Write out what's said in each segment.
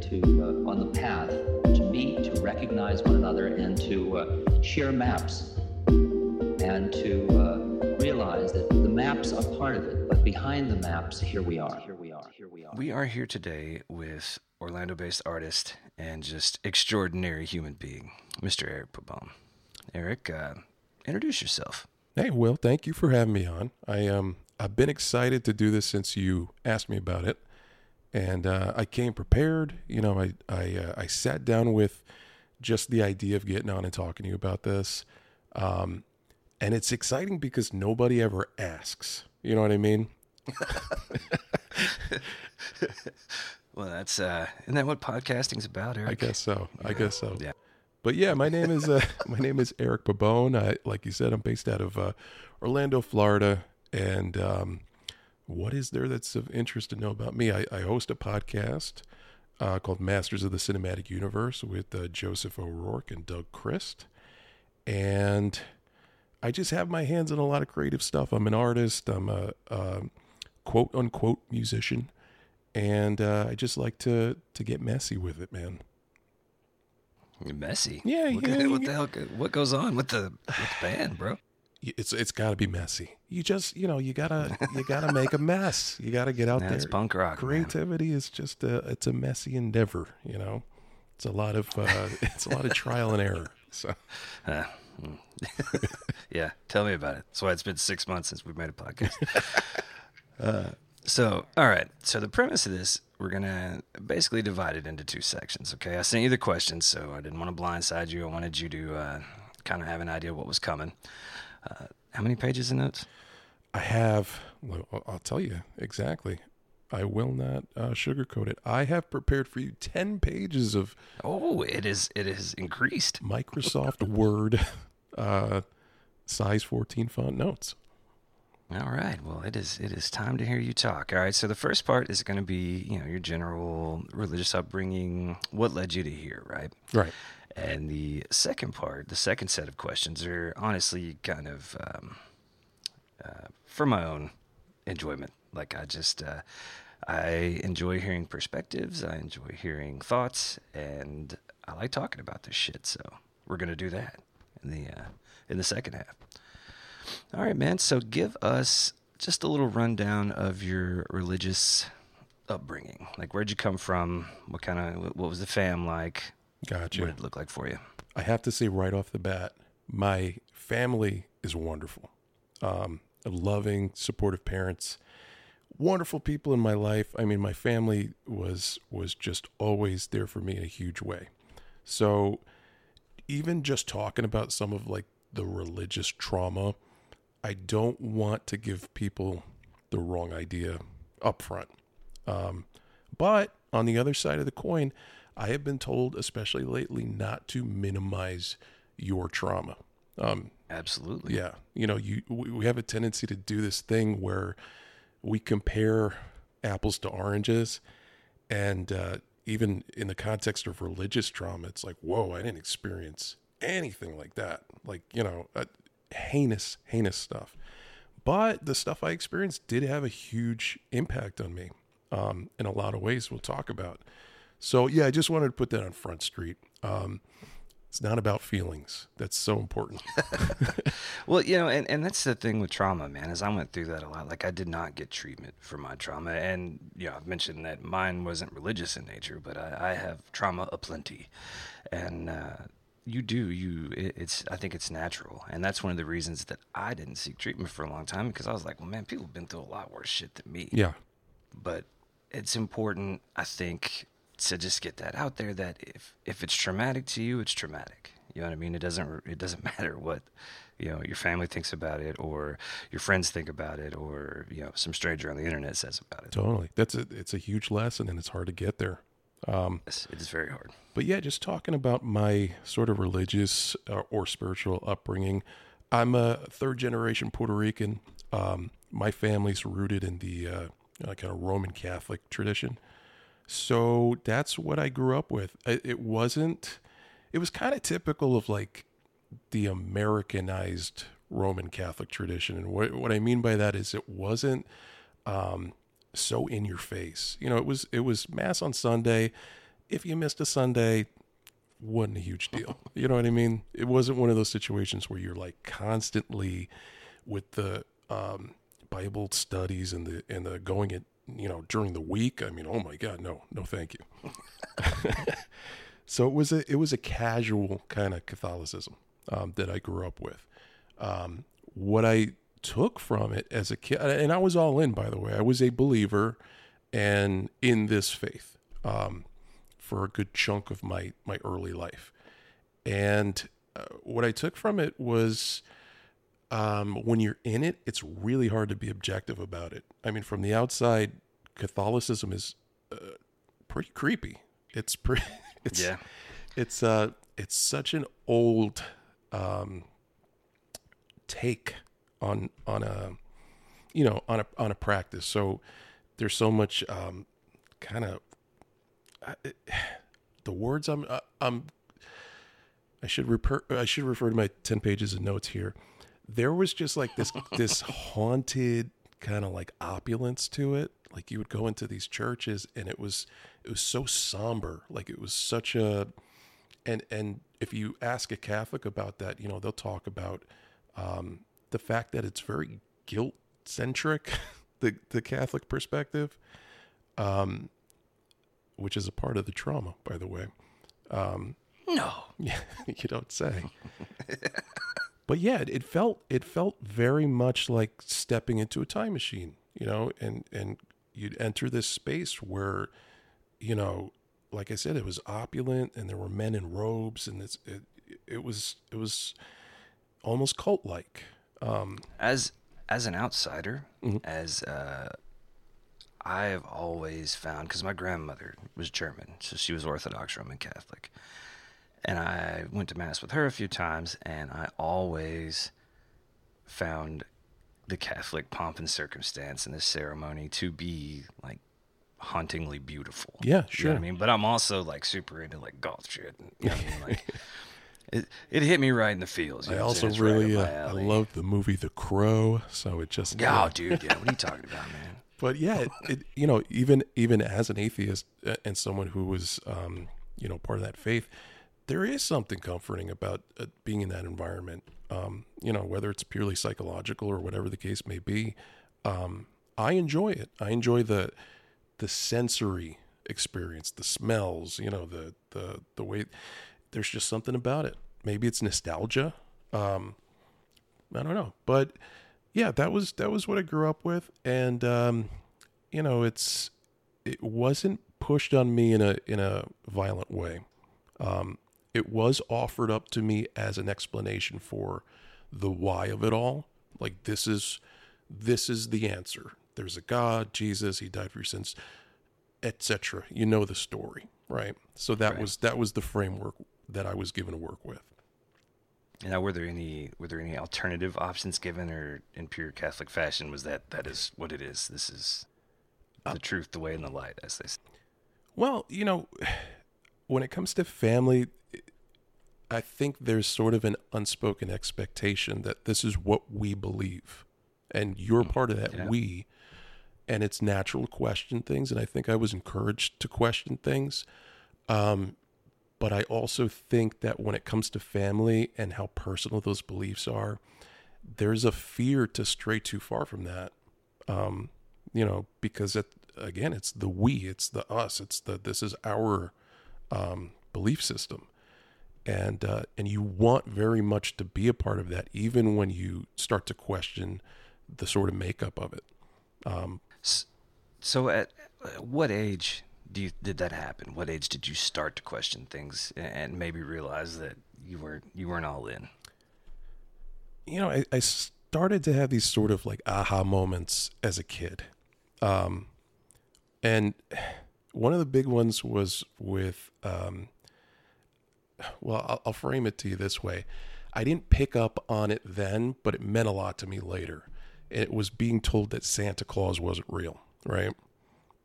together to uh, on the path to meet, to recognize one another, and to uh, share maps, and to uh, realize that the maps are part of it, but behind the maps, here we are. Here we are. Here we are. We are here today with Orlando based artist and just extraordinary human being, Mr. Eric Pabon. Eric, uh, introduce yourself. Hey, Will, thank you for having me on. I um I've been excited to do this since you asked me about it, and uh, I came prepared. You know, I I uh, I sat down with just the idea of getting on and talking to you about this, um, and it's exciting because nobody ever asks. You know what I mean? well, that's uh, isn't that what podcasting's about, Eric? I guess so. I guess so. Yeah. But yeah, my name is uh, my name is Eric Pabon. I, like you said, I'm based out of uh, Orlando, Florida. And um, what is there that's of interest to know about me? I, I host a podcast uh, called Masters of the Cinematic Universe with uh, Joseph O'Rourke and Doug Christ, and I just have my hands in a lot of creative stuff. I'm an artist. I'm a, a quote unquote musician, and uh, I just like to to get messy with it, man. Messy. Yeah, What, yeah, what the hell? What goes on with the, with the band, bro? It's it's got to be messy. You just you know you gotta you gotta make a mess. You gotta get out there. That's there. punk rock, man. Creativity is just a it's a messy endeavor. You know, it's a lot of uh, it's a lot of trial and error. So Uh, yeah, tell me about it. That's why it's been six months since we made a podcast. uh, so, all right. So the premise of this, we're gonna basically divide it into two sections. Okay, I sent you the questions, so I didn't want to blindside you. I wanted you to uh, kind of have an idea of what was coming. Uh, how many pages of notes? I have. I'll- tell you exactly. I will not uh, sugarcoat it. I have prepared for you ten pages of Oh, it is. It is increased. Microsoft Word uh, size fourteen font notes. All right. Well, it is it is time to hear you talk. All right. So the first part is going to be, you know, your general religious upbringing, what led you to here, right? Right. And the second part, the second set of questions are honestly kind of um, uh, for my own enjoyment. Like I just uh, I enjoy hearing perspectives, I enjoy hearing thoughts, and I like talking about this shit. So we're gonna do that in the uh, in the second half. All right, man. So give us just a little rundown of your religious upbringing. Like, where'd you come from? What kind of what was the fam like? Gotcha. What did it look like for you? I have to say right off the bat, my family is wonderful. Um, loving, supportive parents, wonderful people in my life. I mean, my family was was just always there for me in a huge way. So, even just talking about some of like the religious trauma, I don't want to give people the wrong idea up front. Um, but on the other side of the coin, I have been told, especially lately, not to minimize your trauma. Um, Absolutely. yeah, you know, you we we have a tendency to do this thing where we compare apples to oranges, and uh, even in the context of religious trauma, it's like, whoa, I didn't experience anything like that. Like, you know, uh, heinous, heinous stuff. But the stuff I experienced did have a huge impact on me um, in a lot of ways we'll talk about. So, yeah, I just wanted to put that on Front Street. Um, it's not about feelings. That's so important. Well, you know, and, and that's the thing with trauma, man, is I went through that a lot. Like I did not get treatment for my trauma. And, you know, I've mentioned that mine wasn't religious in nature, but I, I have trauma aplenty. And uh, you do, you, it, it's, I think it's natural. And that's one of the reasons that I didn't seek treatment for a long time because I was like, well, man, people have been through a lot worse shit than me. yeah. but it's important i think to just get that out there that if if it's traumatic to you it's traumatic you know what i mean it doesn't it doesn't matter what you know your family thinks about it or your friends think about it or you know some stranger on the internet says about it Totally. That's a it's a huge lesson and it's hard to get there. Um, it's, it's very hard but yeah, just talking about my sort of religious uh, or spiritual upbringing. I'm a third generation Puerto Rican. Um, my family's rooted in the uh, kind of Roman Catholic tradition. So that's what I grew up with. It, wasn't, it was kind of typical of like the Americanized Roman Catholic tradition. And what, what I mean by that is it wasn't um, so in your face. You know, it was it was mass on Sunday. If you missed a Sunday, wasn't a huge deal. You know what I mean? It wasn't one of those situations where you're like constantly with the um, Bible studies and the and the going it you know during the week. I mean, oh my God, no, no, thank you. so it was a it was a casual kind of Catholicism um, that I grew up with. Um, what I took from it as a kid, and I was all in, by the way. I was a believer and in this faith um, for a good chunk of my my early life. And uh, what I took from it was um, when you're in it, it's really hard to be objective about it. I mean, from the outside, Catholicism is uh, pretty creepy. It's pretty. It's, Yeah. It's uh, it's such an old um, take on on a you know on a on a practice. So there's so much um, kind of the words I'm uh, I'm I should refer I should refer to my ten pages of notes here. There was just like this this haunted kind of like opulence to it. Like you would go into these churches and it was it was so somber. Like it was such a and and if you ask a Catholic about that, you know they'll talk about um, the fact that it's very guilt centric, the the Catholic perspective, um, which is a part of the trauma, by the way. Um, No. yeah, you don't say. But yeah, it, felt it felt very much like stepping into a time machine, you know, and and you'd enter this space where, you know, like I said, it was opulent and there were men in robes and it's it, it was it was almost cult like. Um, as as an outsider, Mhm. as uh, I have always found, because my grandmother was German, so she was Orthodox Roman Catholic, and I went to mass with her a few times, and I always found the Catholic pomp and circumstance in this ceremony to be like hauntingly beautiful. Yeah, You know sure. what I mean? But I'm also like super into like goth shit. and, You know I mean? Like, it, it hit me right in the feels. I know what I'm also? It's right really uh, I loved the movie The Crow, so it just Yeah, oh, dude. Yeah, what are you talking about, man? but yeah, it, it, you know, even even as an atheist uh, and someone who was, um, you know, part of that faith, there is something comforting about uh, being in that environment. Um, you know, whether it's purely psychological or whatever the case may be, um, I enjoy it. I enjoy the the sensory experience, the smells. You know, the the the way. There's just something about it. Maybe it's nostalgia. Um, I don't know, but yeah, that was that was what I grew up with, and um, you know, it's it wasn't pushed on me in a in a violent way. Um, it was offered up to me as an explanation for the why of it all. Like this is this is the answer. There's a God, Jesus, He died for your sins, etc. You know the story, right? So that Right. was that was the framework that I was given to work with. And now, were there any were there any alternative options given, or in pure Catholic fashion, was that that is what it is? This is the uh, truth, the way, and the light, as they say. Well, you know, when it comes to family, I think there's sort of an unspoken expectation that this is what we believe. And you're part of that yeah. we. And it's natural to question things. And I think I was encouraged to question things. Um, but I also think that when it comes to family and how personal those beliefs are, there's a fear to stray too far from that. Um, you know, because it, again, it's the we, it's the us, it's the this is our um, belief system, and uh, and you want very much to be a part of that, even when you start to question the sort of makeup of it. Um, So, at what age do you, did that happen? What age did you start to question things and, and maybe realize that you weren't you weren't all in? you know, I, I started to have these sort of like aha moments as a kid. Um, and one of the big ones was with, um, well, I'll, I'll frame it to you this way. I didn't pick up on it then, but it meant a lot to me later. It was being told that Santa Claus wasn't real, right?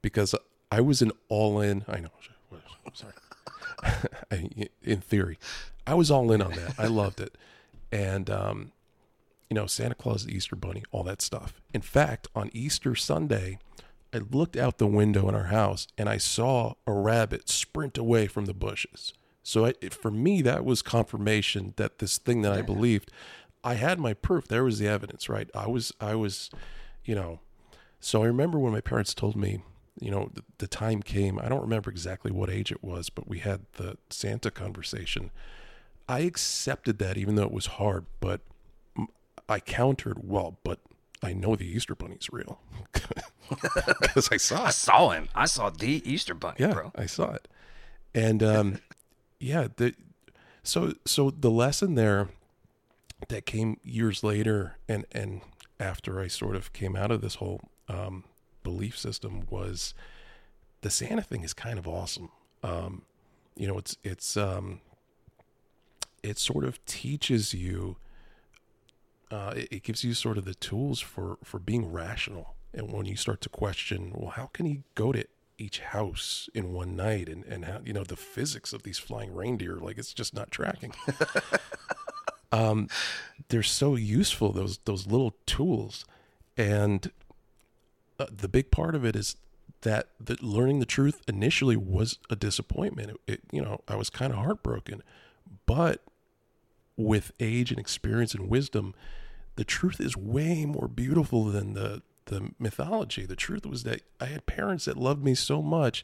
Because I was an all in, I know, sorry. In theory, I was all in on that. I loved it. And, um, you know, Santa Claus, the Easter Bunny, all that stuff. In fact, on Easter Sunday, I looked out the window in our house and I saw a rabbit sprint away from the bushes. So I, for me, that was confirmation that this thing that I believed, I had my proof. There was the evidence, right? I was, I was, you know. So I remember when my parents told me, you know, the, the time came. I don't remember exactly what age it was, but we had the Santa conversation. I accepted that, even though it was hard. But I countered, well, but I know the Easter Bunny's real because I saw I saw him. I saw the Easter Bunny, Yeah, bro. I saw it, and um, yeah, the so so the lesson there that came years later, and and after I sort of came out of this whole um, belief system was the Santa thing is kind of awesome. Um, you know, it's it's um, it sort of teaches you. Uh, it, it gives you sort of the tools for for being rational, and when you start to question, well, how can he go to each house in one night, and and how you know the physics of these flying reindeer, like it's just not tracking. um, they're so useful those those little tools, and uh, the big part of it is that the, learning the truth initially was a disappointment. It, it you know I was kind of heartbroken, but with age and experience and wisdom, the truth is way more beautiful than the the mythology. The truth was that I had parents that loved me so much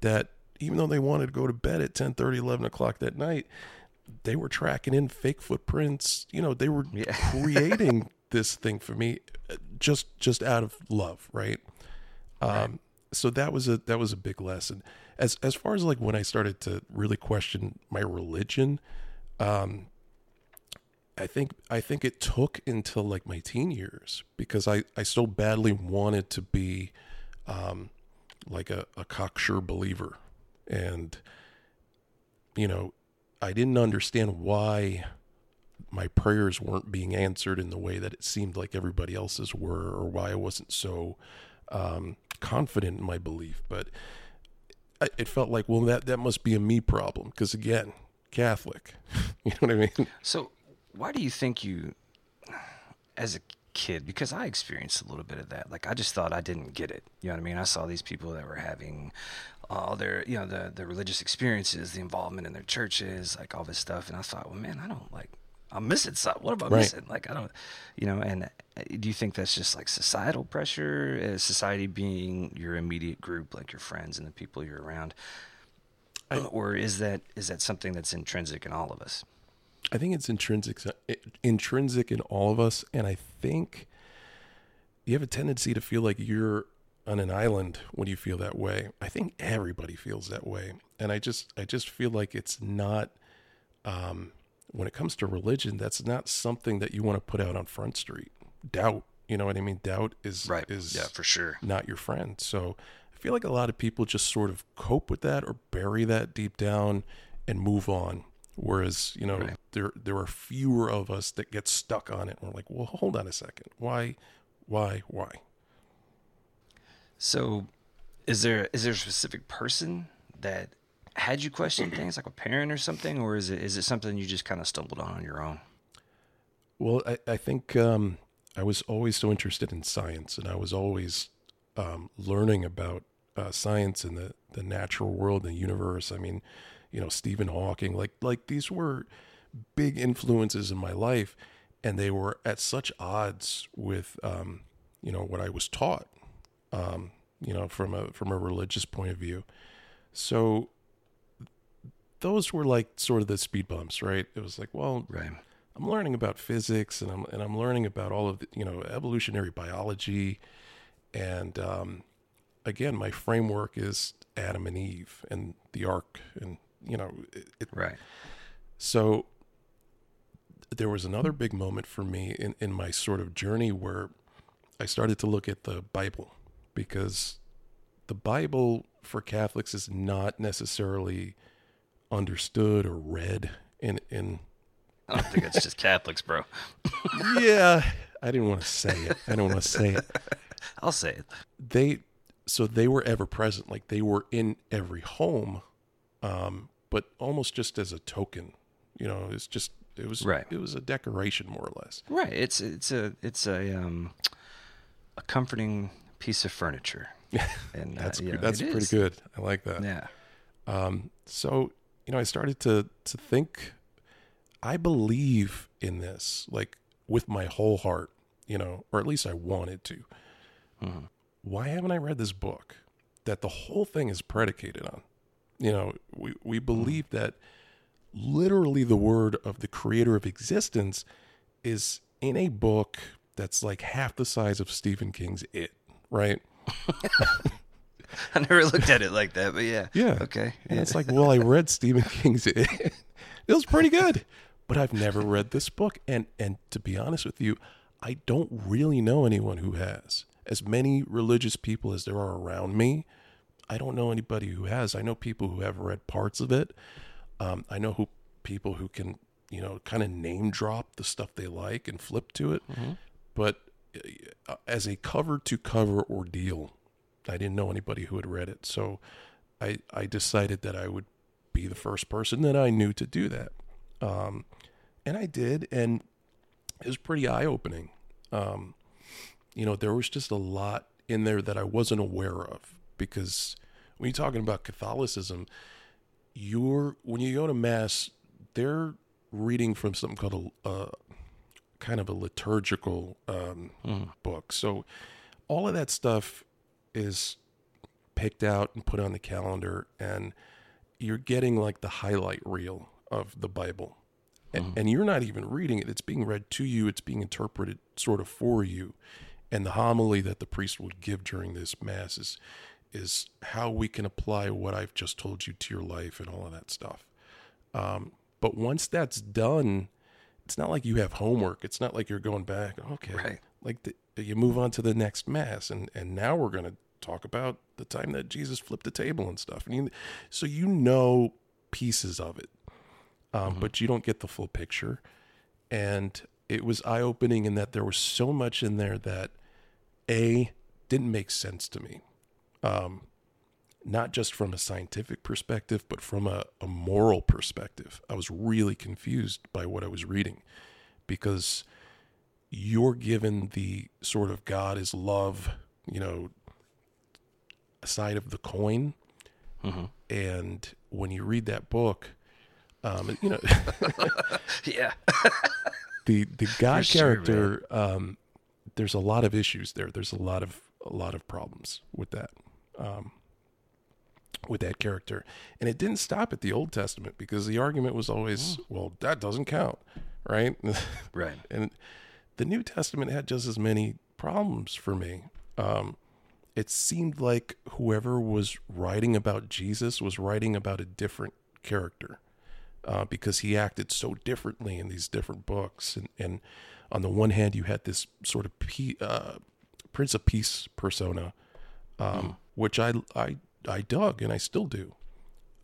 that even though they wanted to go to bed at 10 30 11 o'clock that night they were tracking in fake footprints you know they were Yeah. creating this thing for me uh, just just out of love right um so that was a that was a big lesson as as far as like when i started to really question my religion um I think I think it took until like my teen years because I, I so badly wanted to be um, like a, a cocksure believer. And, you know, I didn't understand why my prayers weren't being answered in the way that it seemed like everybody else's were, or why I wasn't so um, confident in my belief. But I, it felt like, well, that, that must be a me problem because, again, Catholic. you know what I mean? So, why do you think you, as a kid, because I experienced a little bit of that. Like, I just thought I didn't get it. You know what I mean? I saw these people that were having all their, you know, the, the religious experiences, the involvement in their churches, like all this stuff. And I thought, well, man, I don't like, I'm missing something. What am I Right. missing? Like, I don't, you know, and uh, do you think that's just like societal pressure? Is society being your immediate group, like your friends and the people you're around? I- or is that is that something that's intrinsic in all of us? I think it's intrinsic intrinsic in all of us, and I think you have a tendency to feel like you're on an island when you feel that way. I think everybody feels that way, and I just I just feel like it's not. Um, when it comes to religion, that's not something that you want to put out on Front Street. Doubt, you know what I mean? Doubt is right. is yeah, for sure. not your friend. So I feel like a lot of people just sort of cope with that or bury that deep down and move on. Whereas, you know, Right. There there are fewer of us that get stuck on it. And we're like, well, hold on a second. Why, why, why? So, is there is there a specific person that had you question things, like a parent or something, or is it is it something you just kind of stumbled on on your own? Well, I, I think um, I was always so interested in science, and I was always um, learning about uh, science and the, the natural world and the universe. I mean, you know, Stephen Hawking, like like these were big influences in my life, and they were at such odds with um, you know what I was taught, um, you know, from a from a religious point of view. So those were like sort of the speed bumps, right? It was like, well, Right. I'm learning about physics and I'm and I'm learning about all of the, you know evolutionary biology, and um, again, my framework is Adam and Eve and the Ark, and you know, it, it, Right. so there was another big moment for me in in my sort of journey where I started to look at the Bible because the Bible for Catholics is not necessarily understood or read in in I don't think it's just Catholics, bro. yeah, I didn't want to say it. I don't want to say it. I'll say it. They so they were ever present, like they were in every home, um, but almost just as a token. You know, it's just it was Right. It was a decoration, more or less. Right. It's it's a it's a um a comforting piece of furniture. And uh, That's you pre- know, that's pretty is. good. I like that. Yeah. Um, so you know, I started to to think. I believe in this, like with my whole heart, you know, or at least I wanted to. Mhm. Why haven't I read this book that the whole thing is predicated on? You know, we we believe that literally the word of the creator of existence is in a book that's like half the size of Stephen King's It, right? I never looked at it like that, but yeah. Yeah. Okay. And it's like, well, I read Stephen King's It. it was pretty good, but I've never read this book. And and to be honest with you, I don't really know anyone who has. As many religious people as there are around me, I don't know anybody who has. I know people who have read parts of it. Um, I know who people who can, you know, kind of name drop the stuff they like and flip to it. But uh, as a cover to cover ordeal, I didn't know anybody who had read it. So I I decided that I would be the first person that I knew to do that. Um, and I did, and it was pretty eye opening. Um, you know, there was just a lot in there that I wasn't aware of because when you're talking about Catholicism, you're when you go to mass, they're reading from something called a, a kind of a liturgical um, book. So all of that stuff is picked out and put on the calendar, and you're getting like the highlight reel of the Bible. And, and you're not even reading it, it's being read to you, it's being interpreted sort of for you. And the homily that the priest would give during this Mass is, is how we can apply what I've just told you to your life and all of that stuff. Um, but once that's done, it's not like you have homework. It's not like you're going back. Okay, Right. like the, you move on to the next mass, and and now we're going to talk about the time that Jesus flipped the table and stuff. And you, so you know pieces of it, um, but you don't get the full picture. And it was eye opening in that there was so much in there that a didn't make sense to me. Um, not just from a scientific perspective, but from a, a moral perspective. I was really confused by what I was reading because you're given the sort of God is love, you know, side of the coin. And when you read that book, um, you know, Yeah. the the God sure, character, um, there's a lot of issues there. There's a lot of a lot of problems with that, um, with that character, and it didn't stop at the Old Testament because the argument was always, well, that doesn't count, right? Right. and the New Testament had just as many problems for me. Um, it seemed like whoever was writing about Jesus was writing about a different character uh, because he acted so differently in these different books. And, and on the one hand, you had this sort of pe- uh, Prince of Peace persona, um, which I, I, I dug and I still do.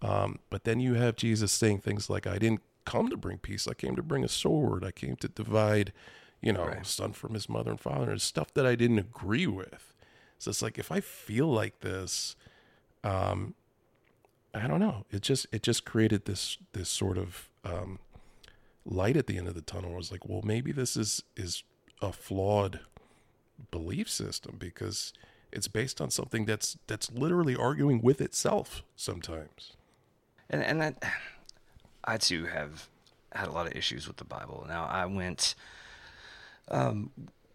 Um, but then you have Jesus saying things like, I didn't come to bring peace. I came to bring a sword. I came to divide, you know, Right. son from his mother and father and stuff that I didn't agree with. So it's like, if I feel like this, um, I don't know. It just, it just created this, this sort of, um, light at the end of the tunnel. I was like, well, maybe this is, is a flawed belief system because it's based on something that's, that's literally arguing with itself sometimes. And and that I too have had a lot of issues with the Bible. Now I went um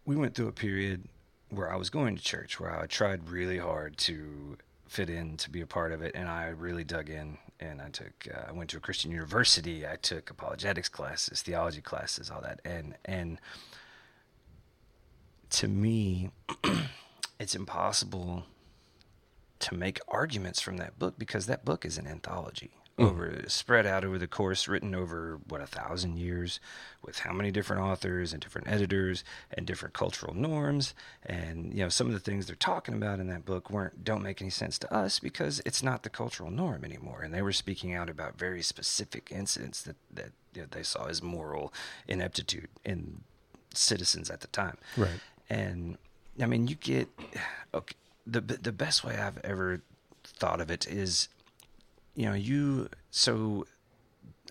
we went through a period where I was going to church where I tried really hard to fit in to be a part of it and I really dug in and I took uh, I went to a Christian university. I took apologetics classes, theology classes, all that. And and to me it's impossible to make arguments from that book because that book is an anthology mm. over spread out over the course written over what a thousand years with how many different authors and different editors and different cultural norms. And you know some of the things they're talking about in that book weren't don't make any sense to us because it's not the cultural norm anymore. And they were speaking out about very specific incidents that that you know, they saw as moral ineptitude in citizens at the time. Right. and I mean, you get okay. The the best way I've ever thought of it is, you know, you so.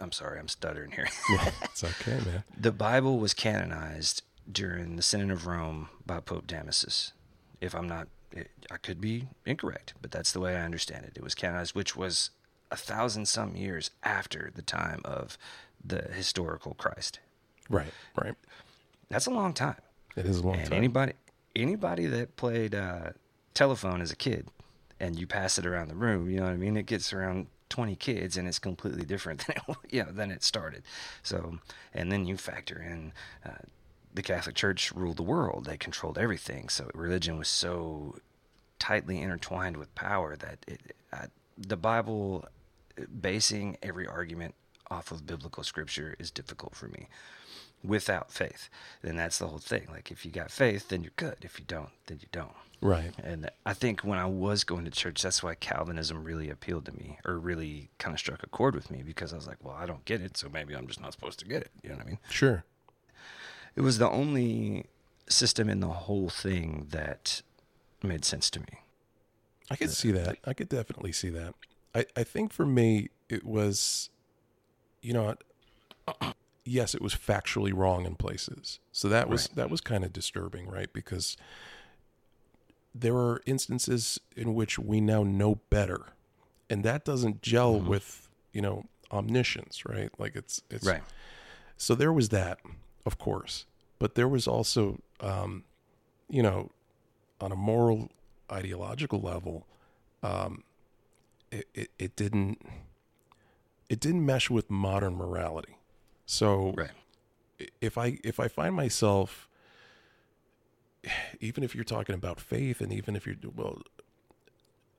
I'm sorry, I'm stuttering here. It's okay, man. the Bible was canonized during the Synod of Rome by Pope Damasus, if I'm not It, I could be incorrect, but that's the way I understand it. It was canonized, which was a thousand some years after the time of the historical Christ. Right, right. That's a long time. It is a long and time. anybody anybody that played uh, telephone as a kid and you pass it around the room, you know what I mean? It gets around 20 kids and it's completely different than it, you know, than it started. So, and then you factor in uh, the Catholic Church ruled the world. They controlled everything. So religion was so tightly intertwined with power that it, uh, the Bible basing every argument off of biblical scripture is difficult for me without faith. Then that's the whole thing. Like if you got faith, then you're good. If you don't, then you don't. right. And I think when I was going to church, that's why Calvinism really appealed to me or really kind of struck a chord with me because I was like, well, I don't get it, so maybe I'm just not supposed to get it. You know what I mean? Sure. It was the only system in the whole thing that made sense to me. I could see that. I could definitely see that. I, I think for me, it was, you know, yes, it was factually wrong in places. So that was Right. that was kind of disturbing, right? Because there are instances in which we now know better, and that doesn't gel Mm-hmm. with you know omniscience, right? Like it's it's Right. so there was that, of course, but there was also, um, you know, on a moral, ideological level, um, it, it it didn't it didn't mesh with modern morality. So Right. if I if I find myself, even if you're talking about faith, and even if you're well,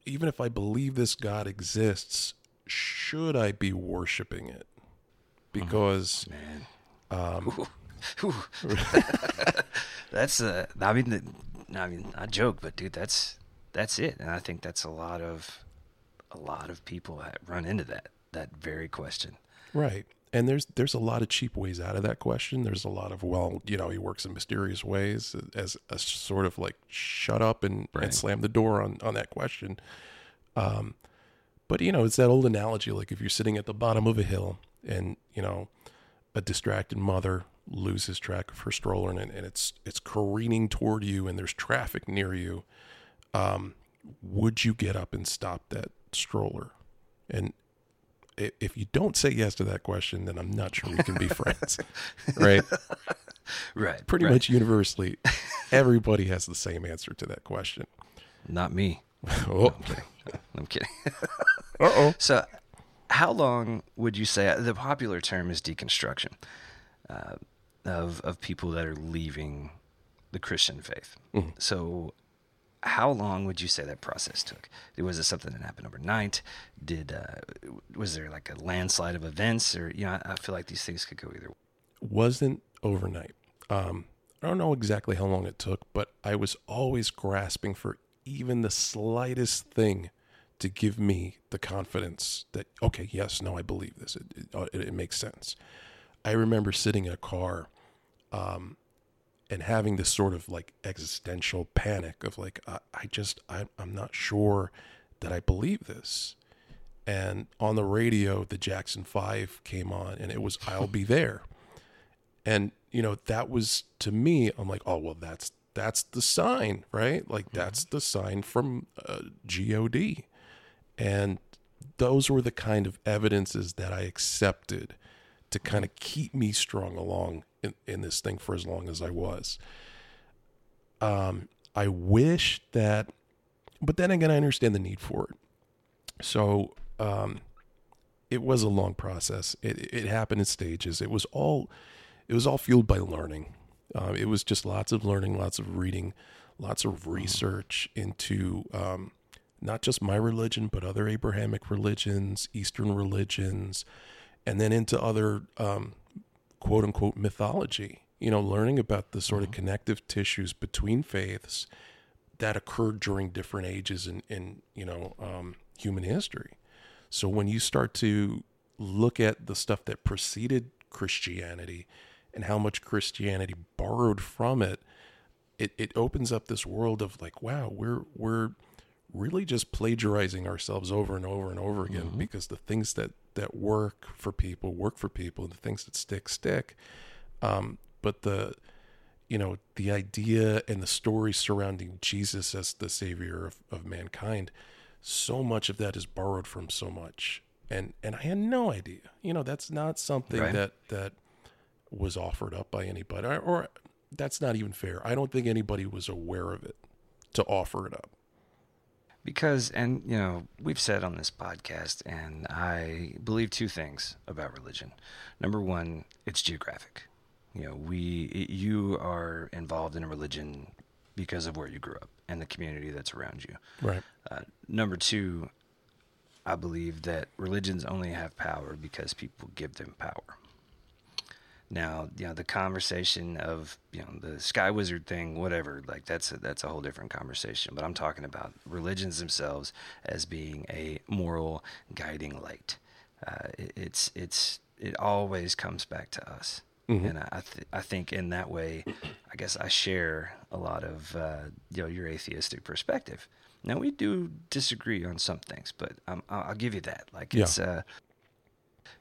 even if I believe this God exists, should I be worshiping it? Because Man. um, that's uh, I mean, the, I mean, I joke, but dude, that's that's it, and I think that's a lot of a lot of people that run into that that very question. Right. And there's there's a lot of cheap ways out of that question. There's a lot of well, you know, he works in mysterious ways as a sort of like shut up and, Right. and slam the door on on that question. Um, but you know, it's that old analogy like if you're sitting at the bottom of a hill and you know a distracted mother loses track of her stroller and, and it's it's careening toward you and there's traffic near you. Um, would you get up and stop that stroller? And if you don't say yes to that question, then I'm not sure we can be friends. Right? Right. Pretty right. much universally, everybody has the same answer to that question. Not me. Oh, I'm kidding. I'm kidding. uh oh. So, how long would you say the popular term is deconstruction uh, of of people that are leaving the Christian faith? Mm-hmm. So, how long would you say that process took? Was it something that happened overnight? Did uh, was there like a landslide of events, or you know, I, feel like these things could go either. way. Wasn't overnight. Um, I don't know exactly how long it took, but I was always grasping for even the slightest thing to give me the confidence that okay, yes, no, I believe this. It it, uh, it makes sense. I remember sitting in a car, um, and having this sort of like existential panic of like I, I just I, I'm not sure that I believe this. And on the radio, the Jackson Five came on, and it was "I'll Be There," and you know that was to me. I'm like, oh well, that's that's the sign, right? Like that's the sign from uh, God, and those were the kind of evidences that I accepted to kind of keep me strong along in, in this thing for as long as I was. Um, I wish that, but then again, I understand the need for it. So, um, it was a long process. It, it happened in stages. It was all, it was all fueled by learning. Um, it was just lots of learning, lots of reading, lots of research into um, not just my religion, but other Abrahamic religions, Eastern religions, and then into other um, quote unquote mythology. You know, learning about the sort of connective tissues between faiths that occurred during different ages in, in you know um, human history. So when you start to look at the stuff that preceded Christianity and how much Christianity borrowed from it, it, it opens up this world of like, wow, we're we're really just plagiarizing ourselves over and over and over again because the things that that work for people work for people and the things that stick stick. Um, but the you know, the idea and the story surrounding Jesus as the savior of, of mankind, so much of that is borrowed from so much. And and I had no idea. You know, that's not something Right. that that was offered up by anybody or, or that's not even fair. I don't think anybody was aware of it to offer it up. Because, and you know, we've said on this podcast, and I believe two things about religion. Number one, it's geographic. You know, we, you are involved in a religion because of where you grew up and the community that's around you. Right. Uh, number two, I believe that religions only have power because people give them power. Now, you know, the conversation of you know the sky wizard thing, whatever, like that's a, that's a whole different conversation. But I'm talking about religions themselves as being a moral guiding light. Uh, it, it's it's it always comes back to us, and I th- I think in that way, I guess I share a lot of uh, you know your atheistic perspective. Now we do disagree on some things, but um, I'll, I'll give you that. Like Yeah. it's uh,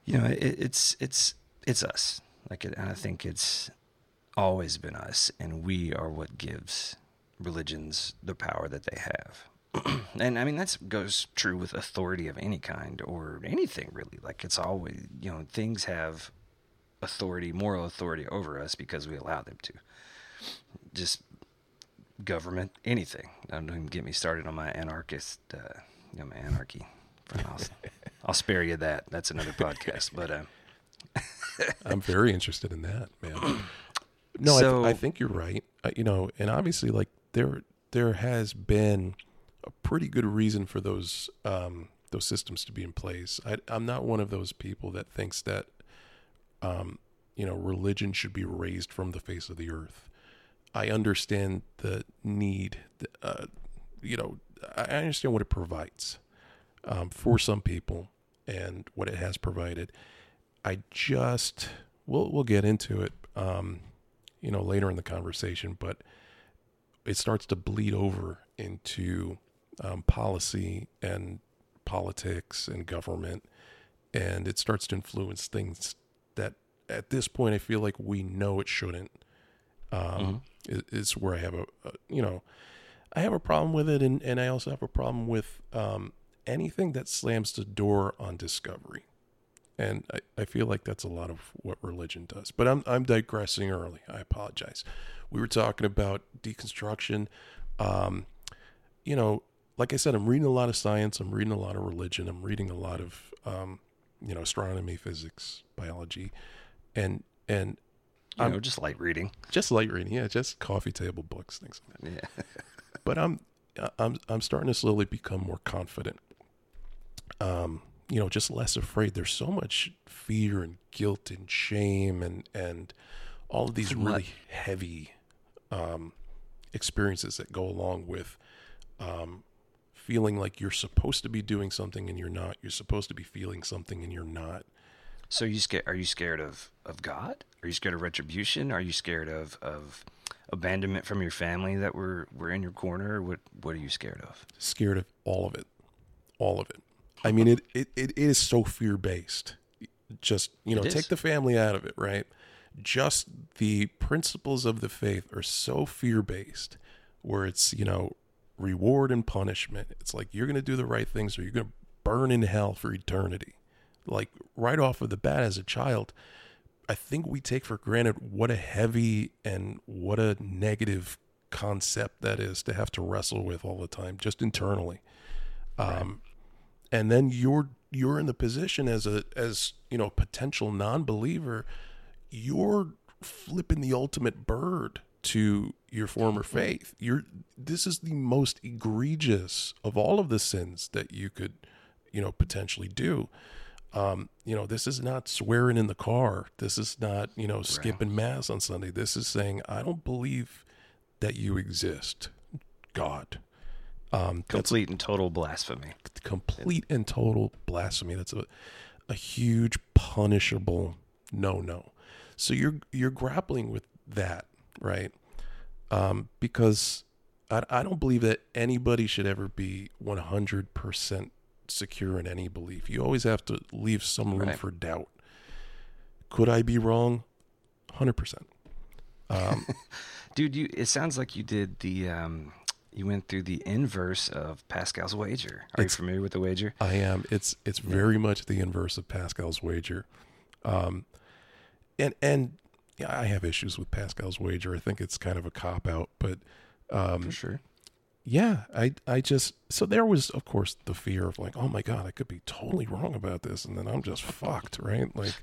you know, it, it's it's it's us. Like, it, and I think it's always been us, and we are what gives religions the power that they have. and I mean that goes true with authority of any kind or anything really. Like it's always you know things have authority, moral authority over us because we allow them to. Just government, anything. Don't even get me started on my anarchist, uh, you know, my anarchy. I'll, I'll spare you that. That's another podcast. But uh, I'm very interested in that, man. No, I, th- I think you're right. Uh, you know, and obviously, like there, there has been a pretty good reason for those um, those systems to be in place. I, I'm not one of those people that thinks that, um, you know, religion should be razed from the face of the earth. I understand the need. Uh, you know, I I understand what it provides um, for some people and what it has provided. I just we'll we'll get into it, um, you know, later in the conversation, but it starts to bleed over into um, policy and politics and government, and it starts to influence things that at this point I feel like we know it shouldn't. Um, is, is where I have a, a you know I have a problem with it, and and I also have a problem with um, anything that slams the door on discovery and I, I feel like that's a lot of what religion does. But I'm I'm digressing early. I apologize. We were talking about deconstruction. Um, you know, like I said, I'm reading a lot of science. I'm reading a lot of religion. I'm reading a lot of um, you know astronomy, physics, biology, and and you I'm- know, just light reading. just light reading. Yeah, just coffee table books, things like that Yeah. but I'm I'm I'm starting to slowly become more confident. Um, you know, just less afraid. There's so much fear and guilt and shame and and all of these really heavy um, experiences that go along with um, feeling like you're supposed to be doing something and you're not. You're supposed to be feeling something and you're not. So you scared? Are you scared of of God? Are you scared of retribution? Are you scared of of abandonment from your family that were were in your corner? What what are you scared of? scared of all of it all of it i mean it it, it is so fear based just you know take the family out of it right? Just the principles of the faith are so fear based where it's you know reward and punishment. It's like you're going to do the right things or you're going to burn in hell for eternity. Like right off of the bat as a child i think we take for granted what a heavy and what a negative concept that is to have to wrestle with all the time just internally. Um, and then you're you're in the position as a as you know potential non-believer you're flipping the ultimate bird to your former faith. You're this is the most egregious of all of the sins that you could you know potentially do. Um, you know this is not swearing in the car. This is not you know skipping mass on sunday. This is saying i don't believe that you exist god um, Complete and total blasphemy. complete and total blasphemy. That's a a huge punishable no no. So you're you're grappling with that, right? Um, because I I don't believe that anybody should ever be one hundred percent secure in any belief. You always have to leave some room Right. for doubt. Could I be wrong? Hundred percent. Um, Dude, you it sounds like you did the um you went through the inverse of Pascal's wager. Are you familiar with the wager? I am. It's it's very much the inverse of Pascal's wager. Um, and and yeah, I have issues with Pascal's wager. I think it's kind of a cop out, but um, For sure. yeah, I I just so there was of course the fear of like, oh my god, I could be totally wrong about this, and then I'm just fucked, right? Like,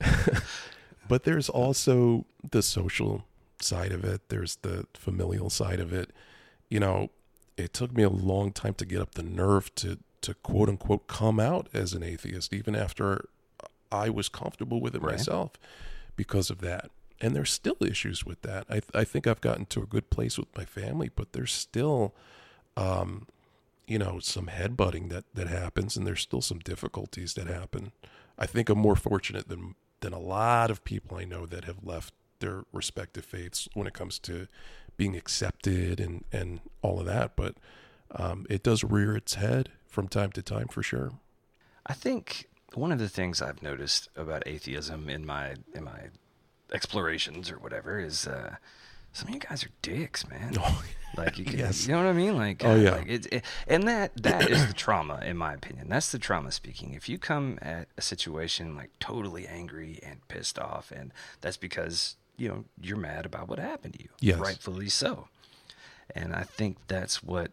but there's also the social side of it. There's the familial side of it. You know, it took me a long time to get up the nerve to to quote unquote come out as an atheist, even after I was comfortable with it Right. myself because of that. And there's still issues with that. I I think I've gotten to a good place with my family, but there's still um you know some headbutting that that happens and there's still some difficulties that happen. I think I'm more fortunate than than a lot of people I know that have left their respective faiths when it comes to being accepted and and all of that, but um, it does rear its head from time to time for sure. I think one of the things I've noticed about atheism in my in my explorations or whatever is uh, some of you guys are dicks, man. Like you, can, Yes. you know what I mean? Like, Oh, yeah. like it, it, and that that is the trauma, in my opinion. That's the trauma speaking. If you come at a situation like totally angry and pissed off, and that's because you know you're mad about what happened to you, Yes. rightfully so. And I think that's what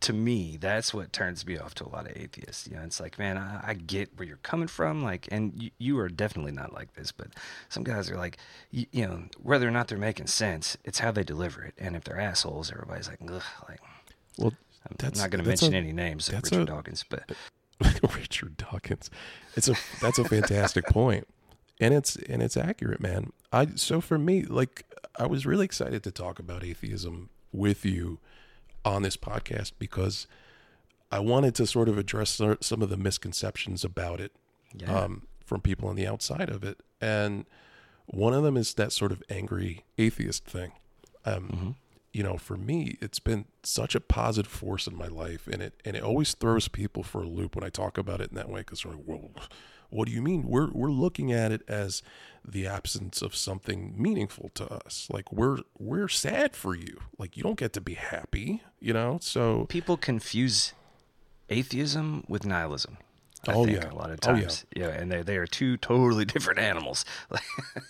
to me, that's what turns me off to a lot of atheists. You know, it's like, man, I, I get where you're coming from. Like, and you, you are definitely not like this, but some guys are like, you, you know, whether or not they're making sense, it's how they deliver it. And if they're assholes, everybody's like, ugh, like, Well, I'm not going to mention a- any names of Richard a- Dawkins, but Richard Dawkins. It's a that's a fantastic point. And it's and it's accurate, man. I so for me, like I was really excited to talk about atheism with you on this podcast because I wanted to sort of address some of the misconceptions about it yeah, um, from people on the outside of it. And one of them is that sort of angry atheist thing. Um, You know, for me, it's been such a positive force in my life, and it and it always throws people for a loop when I talk about it in that way because they're like, "Well, what do you mean?" We're we're looking at it as the absence of something meaningful to us. Like we're we're sad for you. Like you don't get to be happy. You know, so people confuse atheism with nihilism. I Oh, think yeah. a lot of Oh, yeah. times. yeah. and they they are two totally different animals.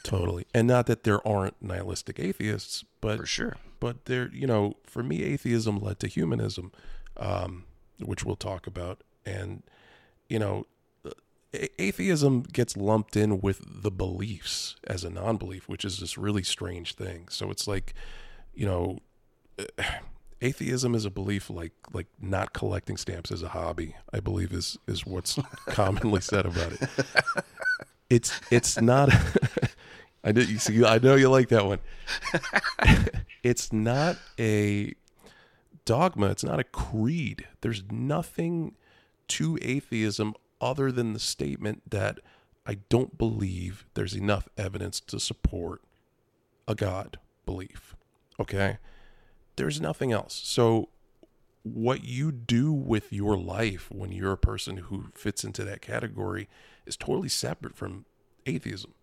totally, and not that there aren't nihilistic atheists, but For sure. but there you know for me atheism led to humanism um, which we'll talk about and you know atheism gets lumped in with the beliefs as a non-belief which is this really strange thing so it's like you know atheism is a belief like like not collecting stamps as a hobby i believe is is what's commonly said about it it's it's not I know you see I know you like that one. it's not a dogma, it's not a creed. There's nothing to atheism other than the statement that I don't believe there's enough evidence to support a god belief. Okay? There's nothing else. So what you do with your life when you're a person who fits into that category is totally separate from atheism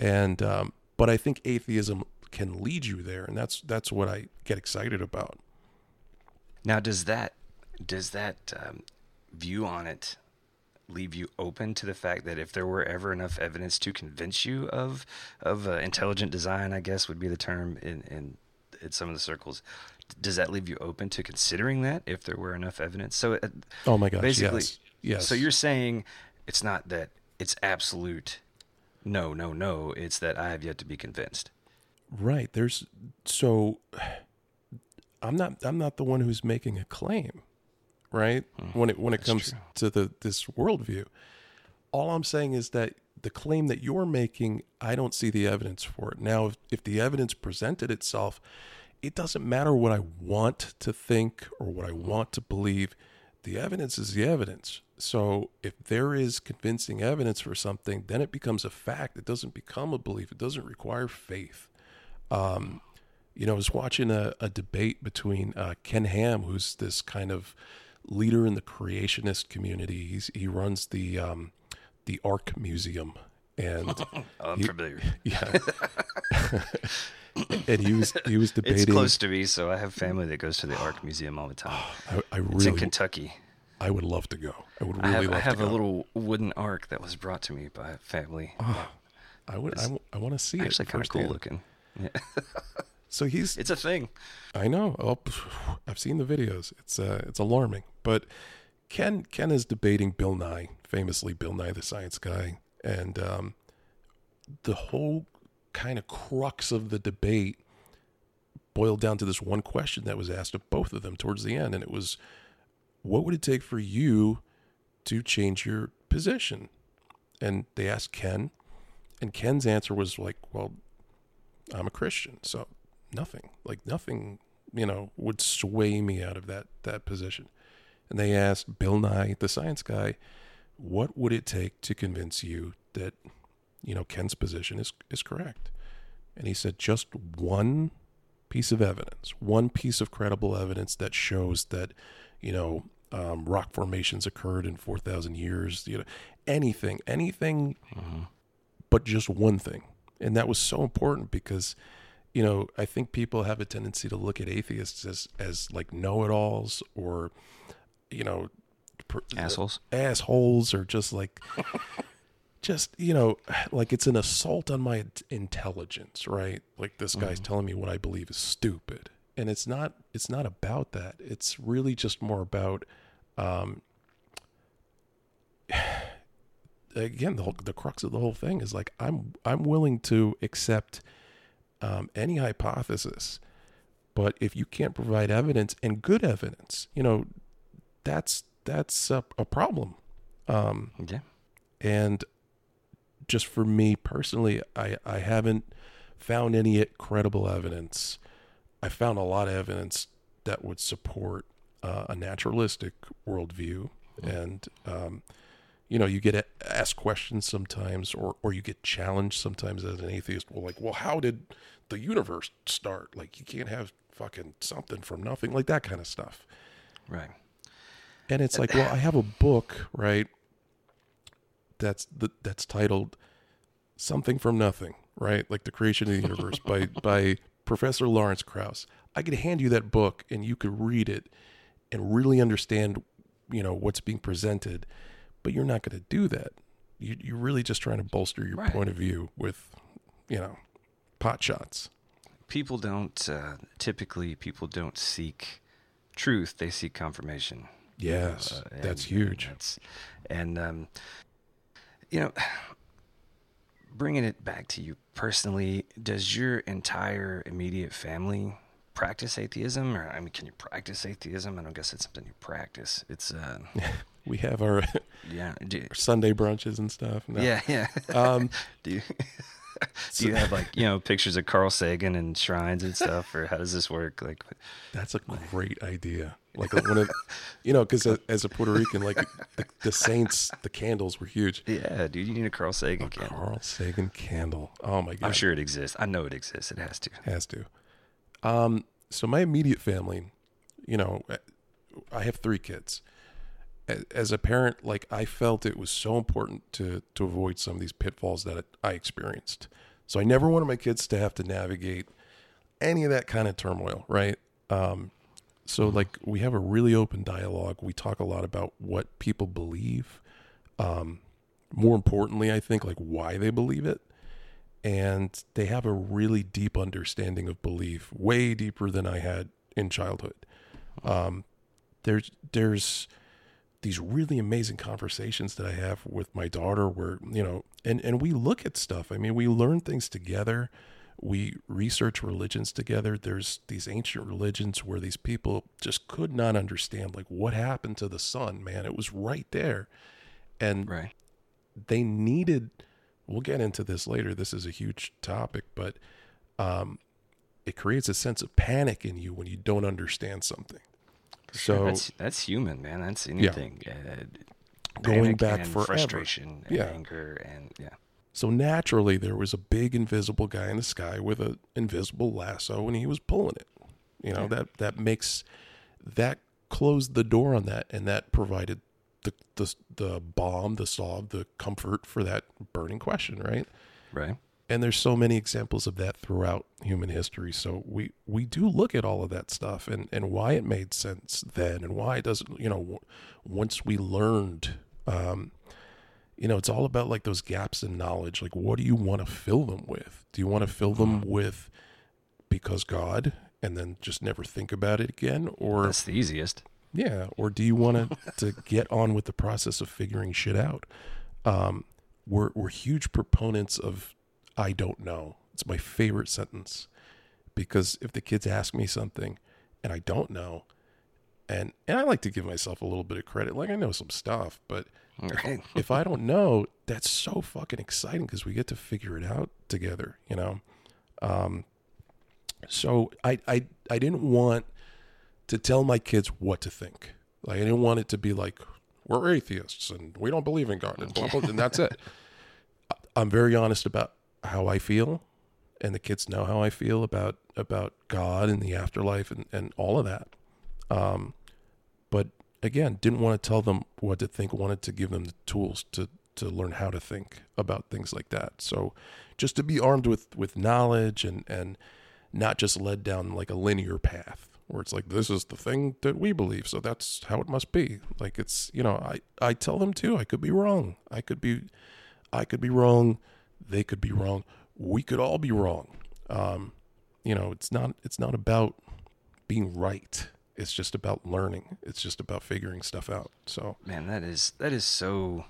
and um, but I think atheism can lead you there, and that's that's what I get excited about. Now, does that does that um, view on it leave you open to the fact that if there were ever enough evidence to convince you of of uh, intelligent design, I guess would be the term in, in in some of the circles, does that leave you open to considering that if there were enough evidence? So uh, Oh my gosh, basically, yes, yes. So you're saying it's not that it's absolute. No, no, no. It's that I have yet to be convinced. right. There's so I'm not I'm not the one who's making a claim, right? when it when it comes true. to the this worldview, all I'm saying is that the claim that you're making, I don't see the evidence for it. Now, if, if the evidence presented itself, it doesn't matter what I want to think or what I want to believe. The evidence is the evidence. So if there is convincing evidence for something, then it becomes a fact. It doesn't become a belief. It doesn't require faith. Um, you know, I was watching a, a debate between uh, Ken Ham, who's this kind of leader in the creationist community. He's, he runs the um, the Ark Museum and Oh, I'm he- familiar. yeah, and he was he was debating. It's close to me, so I have family that goes to the Ark Museum all the time. I, I It's in really, Kentucky. I would love to go. I would really I really have, I have to a go. little wooden ark that was brought to me by a family. I would. I, I want to see Actually, it. kind of cool looking. Yeah. So he's It's a thing. I know. Oh, I've seen the videos. It's uh, it's alarming. But Ken Ken is debating Bill Nye, famously Bill Nye the Science Guy, and um, the whole kind of crux of the debate boiled down to this one question that was asked of both of them towards the end, and it was, "What would it take for you to change your position?" And they asked Ken, and Ken's answer was like, "Well, I'm a Christian, so nothing, like nothing, you know, would sway me out of that that position. And they asked Bill Nye, the science guy, what would it take to convince you that, you know, Ken's position is is correct? And he said just one piece of evidence, one piece of credible evidence that shows that, you know, um, rock formations occurred in four thousand years. You know, anything, anything but just one thing. And that was so important because, you know, I think people have a tendency to look at atheists as, as like know it alls or, you know, per- Assholes. assholes or just like, just, you know, like it's an assault on my intelligence, right? Like this guy's telling me what I believe is stupid. And it's not, it's not about that. It's really just more about, um, again the whole, the crux of the whole thing is like I'm I'm willing to accept um, any hypothesis, but if you can't provide evidence and good evidence, you know, that's that's a, a problem. Um, Yeah. and just for me personally, I I haven't found any credible evidence. I found a lot of evidence that would support uh, a naturalistic worldview, and um, you know, you get asked questions sometimes, or or you get challenged sometimes as an atheist. Well, like, well, how did the universe start? Like, you can't have fucking something from nothing, like that kind of stuff. Right. And it's like, well, I have a book, right? That's the, that's titled "Something from Nothing," right? Like the creation of the universe by by Professor Lawrence Krauss. I could hand you that book, and you could read it and really understand, you know, what's being presented. But you're not going to do that. You, you're really just trying to bolster your Right. point of view with, you know, pot shots. People don't uh, typically people don't seek truth; they seek confirmation. Yes, Uh, that's huge. And, that's, and um, you know, bringing it back to you personally, does your entire immediate family practice atheism? Or I mean, can you practice atheism? I don't guess it's something you practice. It's uh, We have our yeah, do, Sunday brunches and stuff. No. yeah, yeah. Um, do you? Do you have like you know pictures of Carl Sagan and shrines and stuff, or how does this work? Like, That's a great idea. Like one of, you know, because as a Puerto Rican, like the, the Saints, the candles were huge. yeah, dude, you need a Carl Sagan candle. Carl Sagan candle. Oh my god, I'm sure it exists. I know it exists. It has to. has to. Um, so my immediate family, you know, I have three kids. As a parent, like I felt it was so important to to avoid some of these pitfalls that I experienced. So I never wanted my kids to have to navigate any of that kind of turmoil, right? Um, so like we have a really open dialogue. We talk a lot about what people believe. Um, more importantly, I think like why they believe it and they have a really deep understanding of belief, way deeper than I had in childhood. Um, there's there's these really amazing conversations that I have with my daughter, where you know, and and we look at stuff. I mean, we learn things together. We research religions together. There's these ancient religions where these people just could not understand, like what happened to the sun. Man, it was right there, and Right. they needed we'll get into this later this is a huge topic but um it creates a sense of panic in you when you don't understand something so that's that's human, man. That's anything. Uh, Going back for frustration, and Yeah. anger, and yeah. so naturally there was a big invisible guy in the sky with an invisible lasso and he was pulling it you know that that makes that closed the door on that and that provided the the the balm, the solve, the comfort for that burning question, right? Right. And there's so many examples of that throughout human history. So we we do look at all of that stuff and and why it made sense then and why it doesn't. You know, w- once we learned. Um, you know, it's all about like those gaps in knowledge. Like, what do you want to fill them with? Do you want to fill them with because God and then just never think about it again? Or That's the easiest. yeah, or do you want to to get on with the process of figuring shit out? Um, we're we're huge proponents of I don't know. It's my favorite sentence because if the kids ask me something and I don't know, and and I like to give myself a little bit of credit, like I know some stuff, but Right. if I don't know, that's so fucking exciting because we get to figure it out together, you know. Um, so I I I didn't want to tell my kids what to think. Like I didn't want it to be like we're atheists and we don't believe in God and blah blah, and that's it. I'm very honest about how I feel, and the kids know how I feel about about God and the afterlife and and all of that. Um, but again, didn't want to tell them what to think. Wanted to give them the tools to to learn how to think about things like that. So just to be armed with with knowledge and and not just led down like a linear path where it's like this is the thing that we believe so that's how it must be like it's you know i i tell them too i could be wrong i could be i could be wrong they could be wrong. We could all be wrong. Um you know it's not it's not about being right. It's just about learning. It's just about figuring stuff out. So Man, that is that is so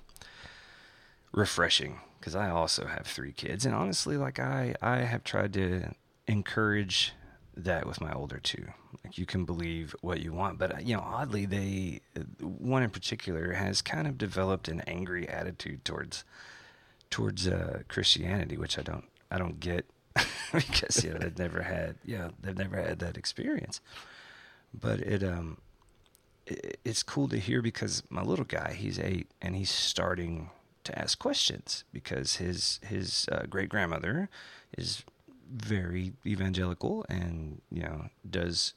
refreshing because I also have three kids, and honestly, like I I have tried to encourage that with my older two. Like you can believe what you want, but uh, you know, oddly, they one in particular has kind of developed an angry attitude towards towards uh, Christianity, which I don't I don't get because you know they've never had yeah they've never had that experience. But it um i- it's cool to hear because my little guy he's eight and he's starting to ask questions because his his uh, great grandmother is very evangelical and you know does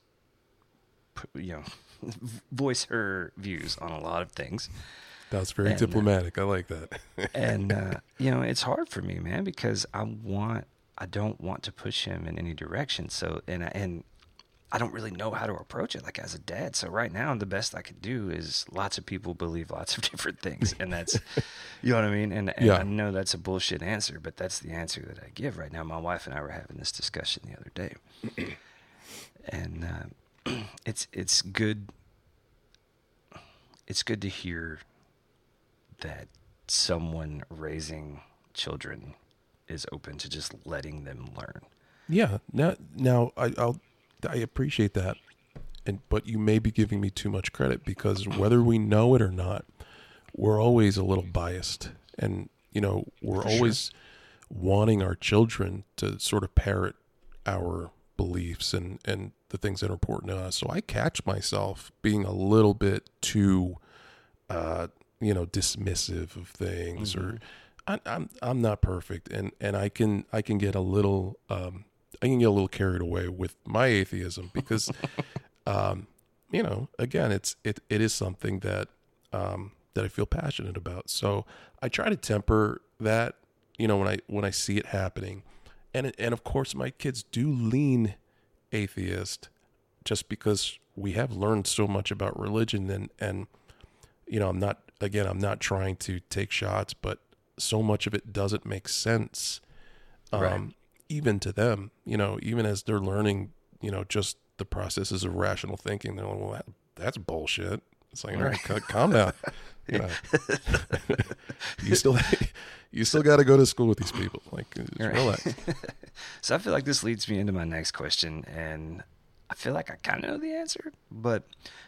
you know voice her views on a lot of things that's very And, uh, diplomatic. I like that. and uh, you know it's hard for me man because i want i don't want to push him in any direction. So and I- and i don't really know how to approach it like as a dad. So right now the best i could do is lots of people believe lots of different things and that's you know what i mean? And, and Yeah. i know that's a bullshit answer but that's the answer that i give right now. My wife and i were having this discussion the other day. And uh, it's it's good it's good to hear that someone raising children is open to just letting them learn. Yeah. Now, now I, I'll, I appreciate that, and but you may be giving me too much credit because whether we know it or not, we're always a little biased, and you know we're For sure. always wanting our children to sort of parrot our beliefs and and the things that are important to us. So I catch myself being a little bit too, uh, you know, dismissive of things or. I, I'm I'm not perfect, and and I can I can get a little um I can get a little carried away with my atheism because, um, you know, again, it's it it is something that um that I feel passionate about. So I try to temper that, you know, when I when I see it happening, and and of course my kids do lean atheist, just because we have learned so much about religion and and you know I'm not again I'm not trying to take shots, but so much of it doesn't make sense um, Right. even to them, you know, even as they're learning, you know, just the processes of rational thinking, they're like, well, that, that's bullshit. It's like, all right, ca- calm down. You, know. you still, you still got to go to school with these people. Like, just Right. relax. So I feel like this leads me into my next question, and I feel like I kind of know the answer. But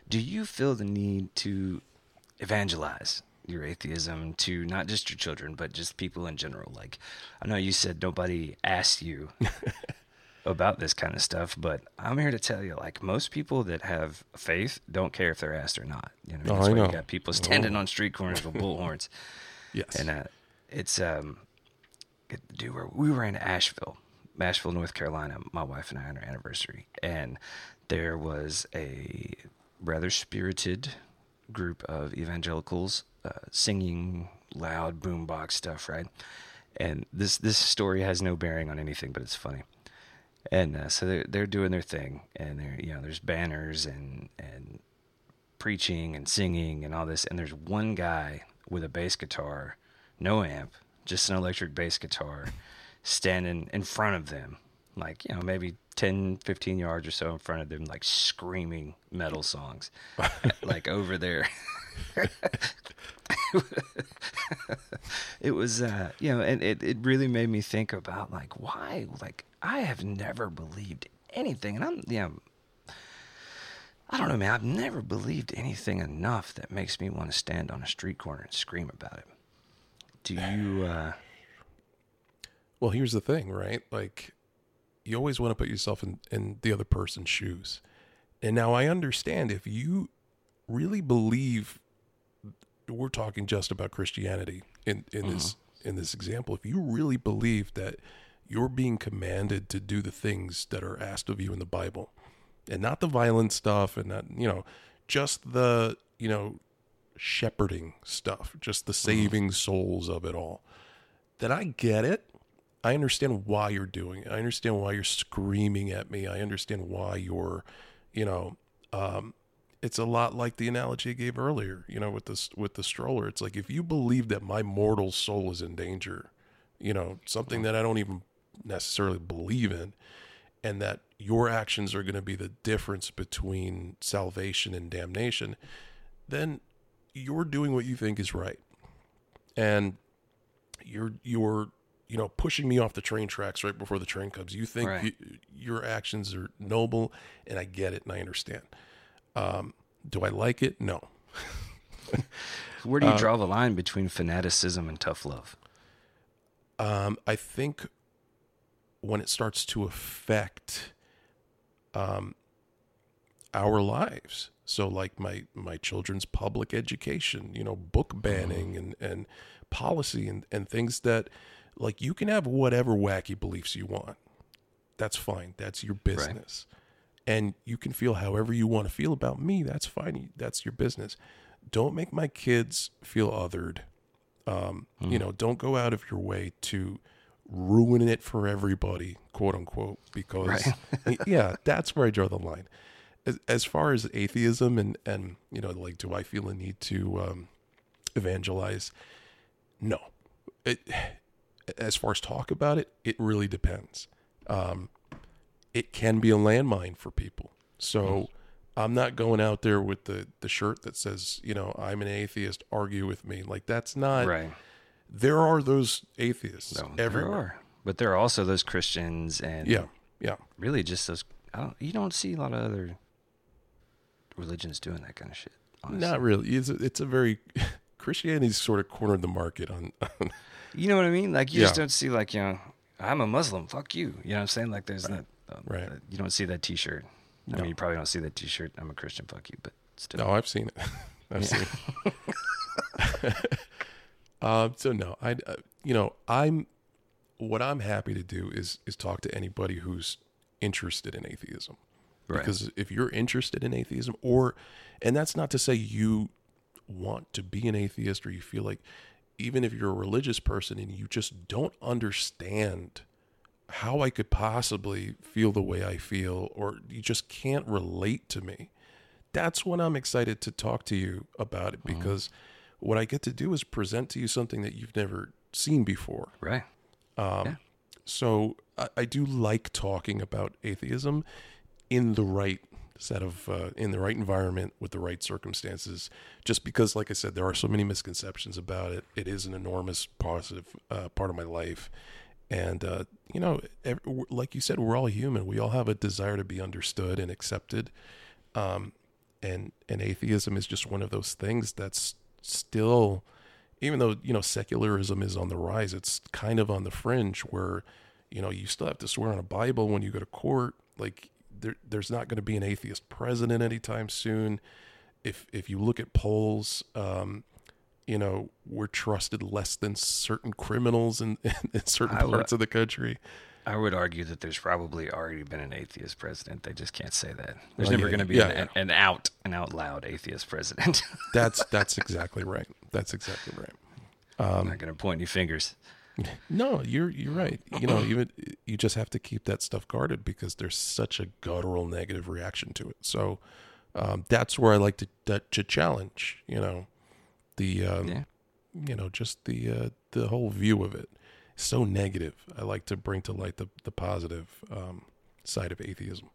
do you feel the need to evangelize your atheism to not just your children, but just people in general? Like, I know you said nobody asked you about this kind of stuff, but I'm here to tell you, like, most people that have faith don't care if they're asked or not. You know, Oh, that's I why know. you got people standing on street corners with bullhorns. Yes. And uh, it's um, it, dude, we're, we were in Asheville, Asheville, North Carolina. My wife and I on our anniversary, and there was a rather spirited group of evangelicals uh, singing loud boombox stuff, right? And this this story has no bearing on anything, but it's funny. And uh, so they're they're doing their thing, and there you know there's banners and and preaching and singing and all this, and there's one guy with a bass guitar, no amp, just an electric bass guitar, standing in front of them, like you know maybe 10, 15 yards or so in front of them, like screaming metal songs, like over there. it was, uh, you know, and it, it really made me think about like, why, like, I have never believed anything. And I'm, you know, I don't know, man. I've never believed anything enough that makes me want to stand on a street corner and scream about it. Do you, uh, Well, here's the thing, right? Like, you always want to put yourself in, in the other person's shoes. And now I understand if you really believe we're talking just about Christianity in, in this mm-hmm. in this example, if you really believe that you're being commanded to do the things that are asked of you in the Bible and not the violent stuff and not, you know, just the, you know, shepherding stuff, just the mm-hmm. saving souls of it all, then I get it. I understand why you're doing it. I understand why you're screaming at me. I understand why you're, you know, um, it's a lot like the analogy I gave earlier, you know, with this with the stroller. It's like if you believe that my mortal soul is in danger, you know, something that I don't even necessarily believe in, and that your actions are going to be the difference between salvation and damnation, then you're doing what you think is right. And you're you're you know pushing me off the train tracks right before the train comes. You think Right. you, your actions are noble, and I get it and I understand. Um, do I like it? No. where do you draw the line between fanaticism and tough love? Um, I think when it starts to affect um, our lives, so like my my children's public education, you know, book banning and and policy and and things that like you can have whatever wacky beliefs you want. That's fine. That's your business. And you can feel however you want to feel about me. That's fine. That's your business. Don't make my kids feel othered. Um, You know, don't go out of your way to ruin it for everybody, quote unquote, because yeah, that's where I draw the line. As, as far as atheism and and you know, like, do I feel a need to um, evangelize? No. It, as far as talk about it, it really depends. Um, it can be a landmine for people. So I'm not going out there with the the shirt that says, you know, I'm an atheist, argue with me. Like that's not Right. there are those atheists No, there everywhere. are. But there are also those Christians and Yeah. Yeah. really just those. I don't. You don't see a lot of other religions doing that kind of shit. Honestly. Not really. It's a, it's a very Christianity's sort of cornered the market on, on You know what I mean? Like you just don't see like you know, I'm a Muslim. Fuck you. You know what I'm saying? Like there's that. Uh, Right. uh, You don't see that T-shirt. I mean, you probably don't see that T-shirt. I'm a Christian. Fuck you. But still. No, I've seen it. I've seen it. um, so no, I, uh, you know, I'm, what I'm happy to do is is talk to anybody who's interested in atheism, Right. because if you're interested in atheism, or, and that's not to say you want to be an atheist or you feel like, even if you're a religious person and you just don't understand how I could possibly feel the way I feel, or you just can't relate to me, that's when I'm excited to talk to you about it uh-huh. because what I get to do is present to you something that you've never seen before. Right. Um, so I, I do like talking about atheism in the right set of uh, in the right environment with the right circumstances. Just because, like I said, there are so many misconceptions about it. It is an enormous positive uh, part of my life, and uh, you know, ev like you said, we're all human. We all have a desire to be understood and accepted. Um, and and atheism is just one of those things that's still even though you know secularism is on the rise it's kind of on the fringe where you know you still have to swear on a bible when you go to court like there, there's not going to be an atheist president anytime soon if if you look at polls um you know we're trusted less than certain criminals in, in certain I would- parts of the country I would argue that there's probably already been an atheist president. They just can't say that. There's never yeah, going to be yeah, an, an out and out loud atheist president. That's that's exactly right. That's exactly right. I'm not going to point any fingers. No, you're you're right. You know, even you just have to keep that stuff guarded because there's such a guttural negative reaction to it. So um, that's where I like to that, to challenge. You know, the um, Yeah. you know just the uh, the whole view of it. So negative. I like to bring to light the the positive um, side of atheism.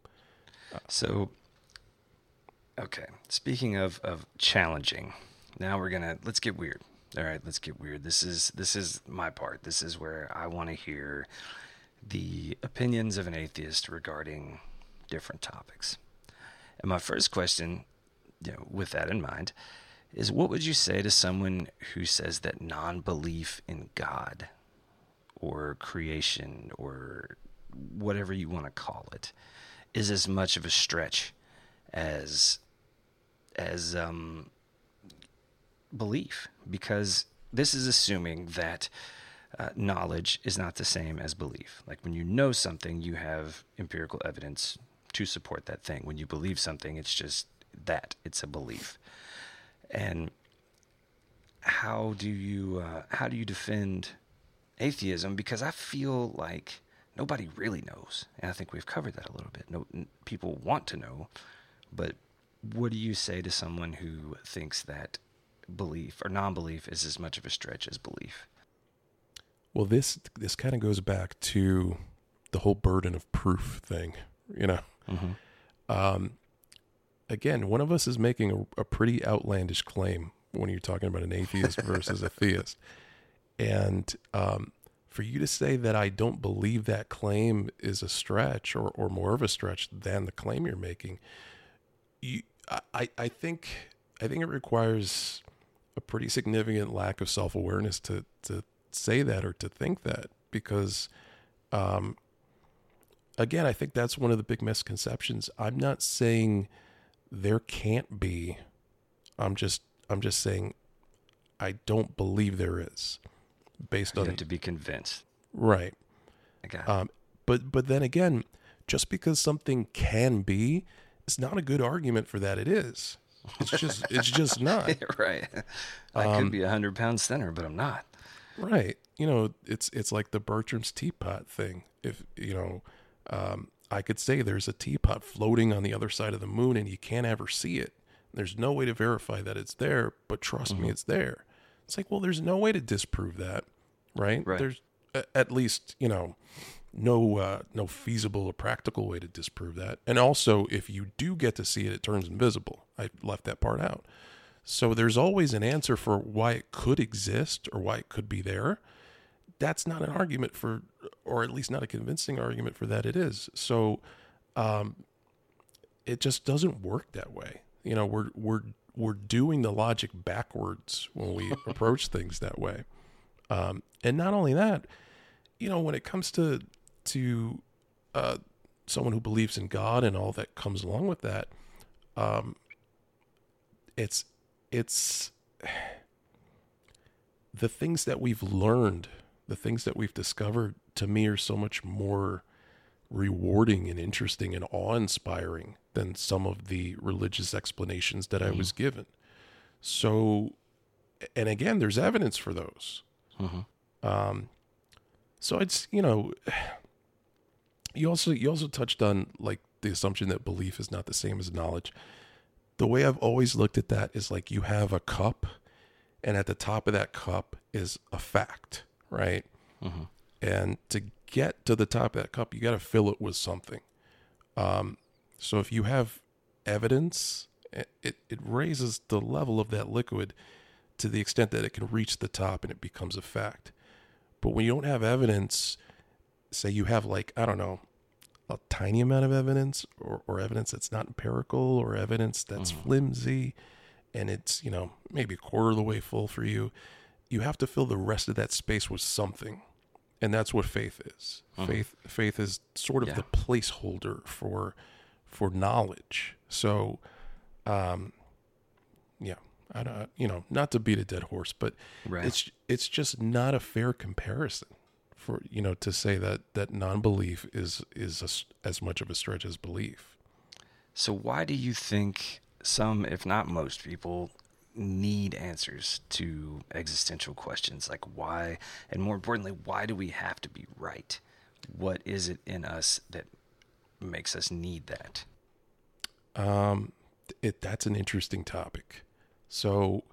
So, okay. Speaking of of challenging, now we're gonna let's get weird. All right, let's get weird. This is this is my part. This is where I want to hear the opinions of an atheist regarding different topics. And my first question, you know, with that in mind, is what would you say to someone who says that non-belief in God or creation or whatever you want to call it is as much of a stretch as as um, belief because this is assuming that uh, knowledge is not the same as belief. Like when you know something, you have empirical evidence to support that thing. When you believe something, it's just that it's a belief. And how do you uh, how do you defend atheism? Because I feel like nobody really knows, and I think we've covered that a little bit. No, n- people want to know, but what do you say to someone who thinks that belief or non-belief is as much of a stretch as belief? Well, this this kind of goes back to the whole burden of proof thing. You know, Mm-hmm. um, again, one of us is making a, a pretty outlandish claim when you're talking about an atheist versus a theist, and um, for you to say that I don't believe that claim is a stretch or, or more of a stretch than the claim you're making, you, I- I, I think I think it requires a pretty significant lack of self awareness to to say that or to think that because um, again, I think that's one of the big misconceptions. I'm not saying there can't be. I'm just I'm just saying I don't believe there is based You on have to be convinced. right. It. Um, but but then again, just because something can be, it's not a good argument for that it is. It's just it's just not. right. I Um, could be a hundred pounds thinner, but I'm not. Right. You know, it's it's like the Bertrand's teapot thing. If you know, um, I could say there's a teapot floating on the other side of the moon, and you can't ever see it. There's no way to verify that it's there, but trust me, it's there. It's like, well, there's no way to disprove that, right? Right. There's at least you know no uh, no feasible or practical way to disprove that. And also, if you do get to see it, it turns invisible. I left that part out. So there's always an answer for why it could exist or why it could be there. That's not an argument for, or at least not a convincing argument for that it is. So, um, it just doesn't work that way. You know, we're we're we're doing the logic backwards when we approach things that way. Um, and not only that, you know, when it comes to to uh, someone who believes in God and all that comes along with that, um, it's it's the things that we've learned, the things that we've discovered to me are so much more rewarding and interesting and awe-inspiring than some of the religious explanations that I was given. So and again, there's evidence for those. Mhm. Um so it's, you know, you also you also touched on like the assumption that belief is not the same as knowledge the way I've always looked at that is like you have a cup, and at the top of that cup is a fact, right? Mhm. And to get to the top of that cup, you got to fill it with something. Um, so if you have evidence, it it raises the level of that liquid to the extent that it can reach the top and it becomes a fact. But when you don't have evidence, say you have like I don't know, a tiny amount of evidence or, or evidence that's not empirical or evidence that's flimsy and it's you know maybe a quarter of the way full for you you have to fill the rest of that space with something. And that's what faith is. Faith faith is sort of Yeah. the placeholder for for knowledge. So um yeah i don't you know not to beat a dead horse but Right. it's it's just not a fair comparison for you know to say that that non-belief is is a as much of a stretch as belief. So why do you think some, if not most people, need answers to existential questions? Like why and more importantly why do we have to be right? What is it in us that makes us need that? Um it that's an interesting topic. So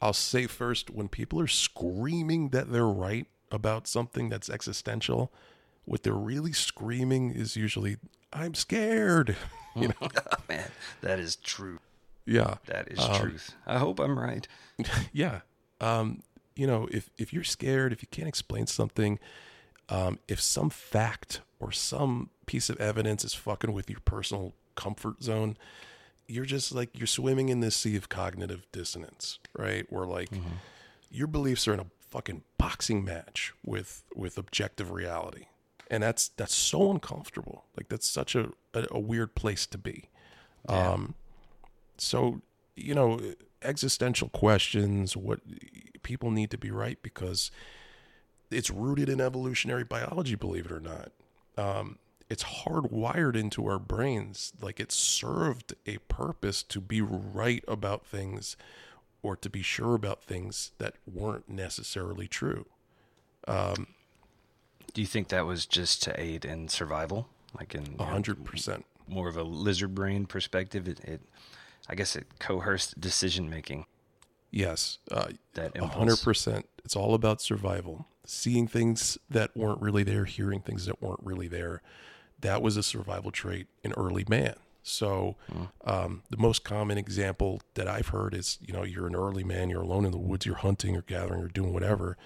i'll say first when people are screaming that they're right about something that's existential what they're really screaming is usually i'm scared you know? Man. That is true. Yeah. That is Um, truth. I hope i'm right. Yeah. Um, you know, if if you're scared, if you can't explain something, um, if some fact or some piece of evidence is fucking with your personal comfort zone, you're just like you're swimming in this sea of cognitive dissonance, right? Where like your beliefs are in a fucking boxing match with with objective reality. And that's that's so uncomfortable. Like that's such a a, a weird place to be. Um so you know existential questions what people need to be right because it's rooted in evolutionary biology believe it or not um, it's hardwired into our brains like it served a purpose to be right about things or to be sure about things that weren't necessarily true do you think that was just to aid in survival like in A hundred percent more of a lizard brain perspective it, it i guess it coerced decision making yes uh, that A hundred percent. It's all about survival. Seeing things that weren't really there, hearing things that weren't really there. That was a survival trait in early man. So, um, the most common example that I've heard is, you know, you're an early man, you're alone in the woods, you're hunting or gathering or doing whatever.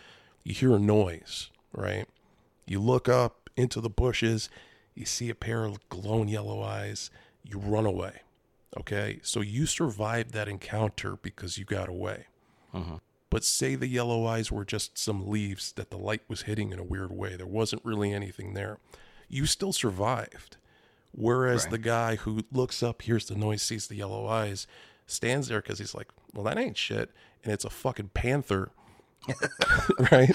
You hear a noise, right? You look up into the bushes, you see a pair of glowing yellow eyes, you run away. Okay, so you survived that encounter because you got away. But say the yellow eyes were just some leaves that the light was hitting in a weird way. There wasn't really anything there. You still survived. Whereas Right. the guy who looks up, hears the noise, sees the yellow eyes, stands there because he's like, well, that ain't shit. And it's a fucking panther. right?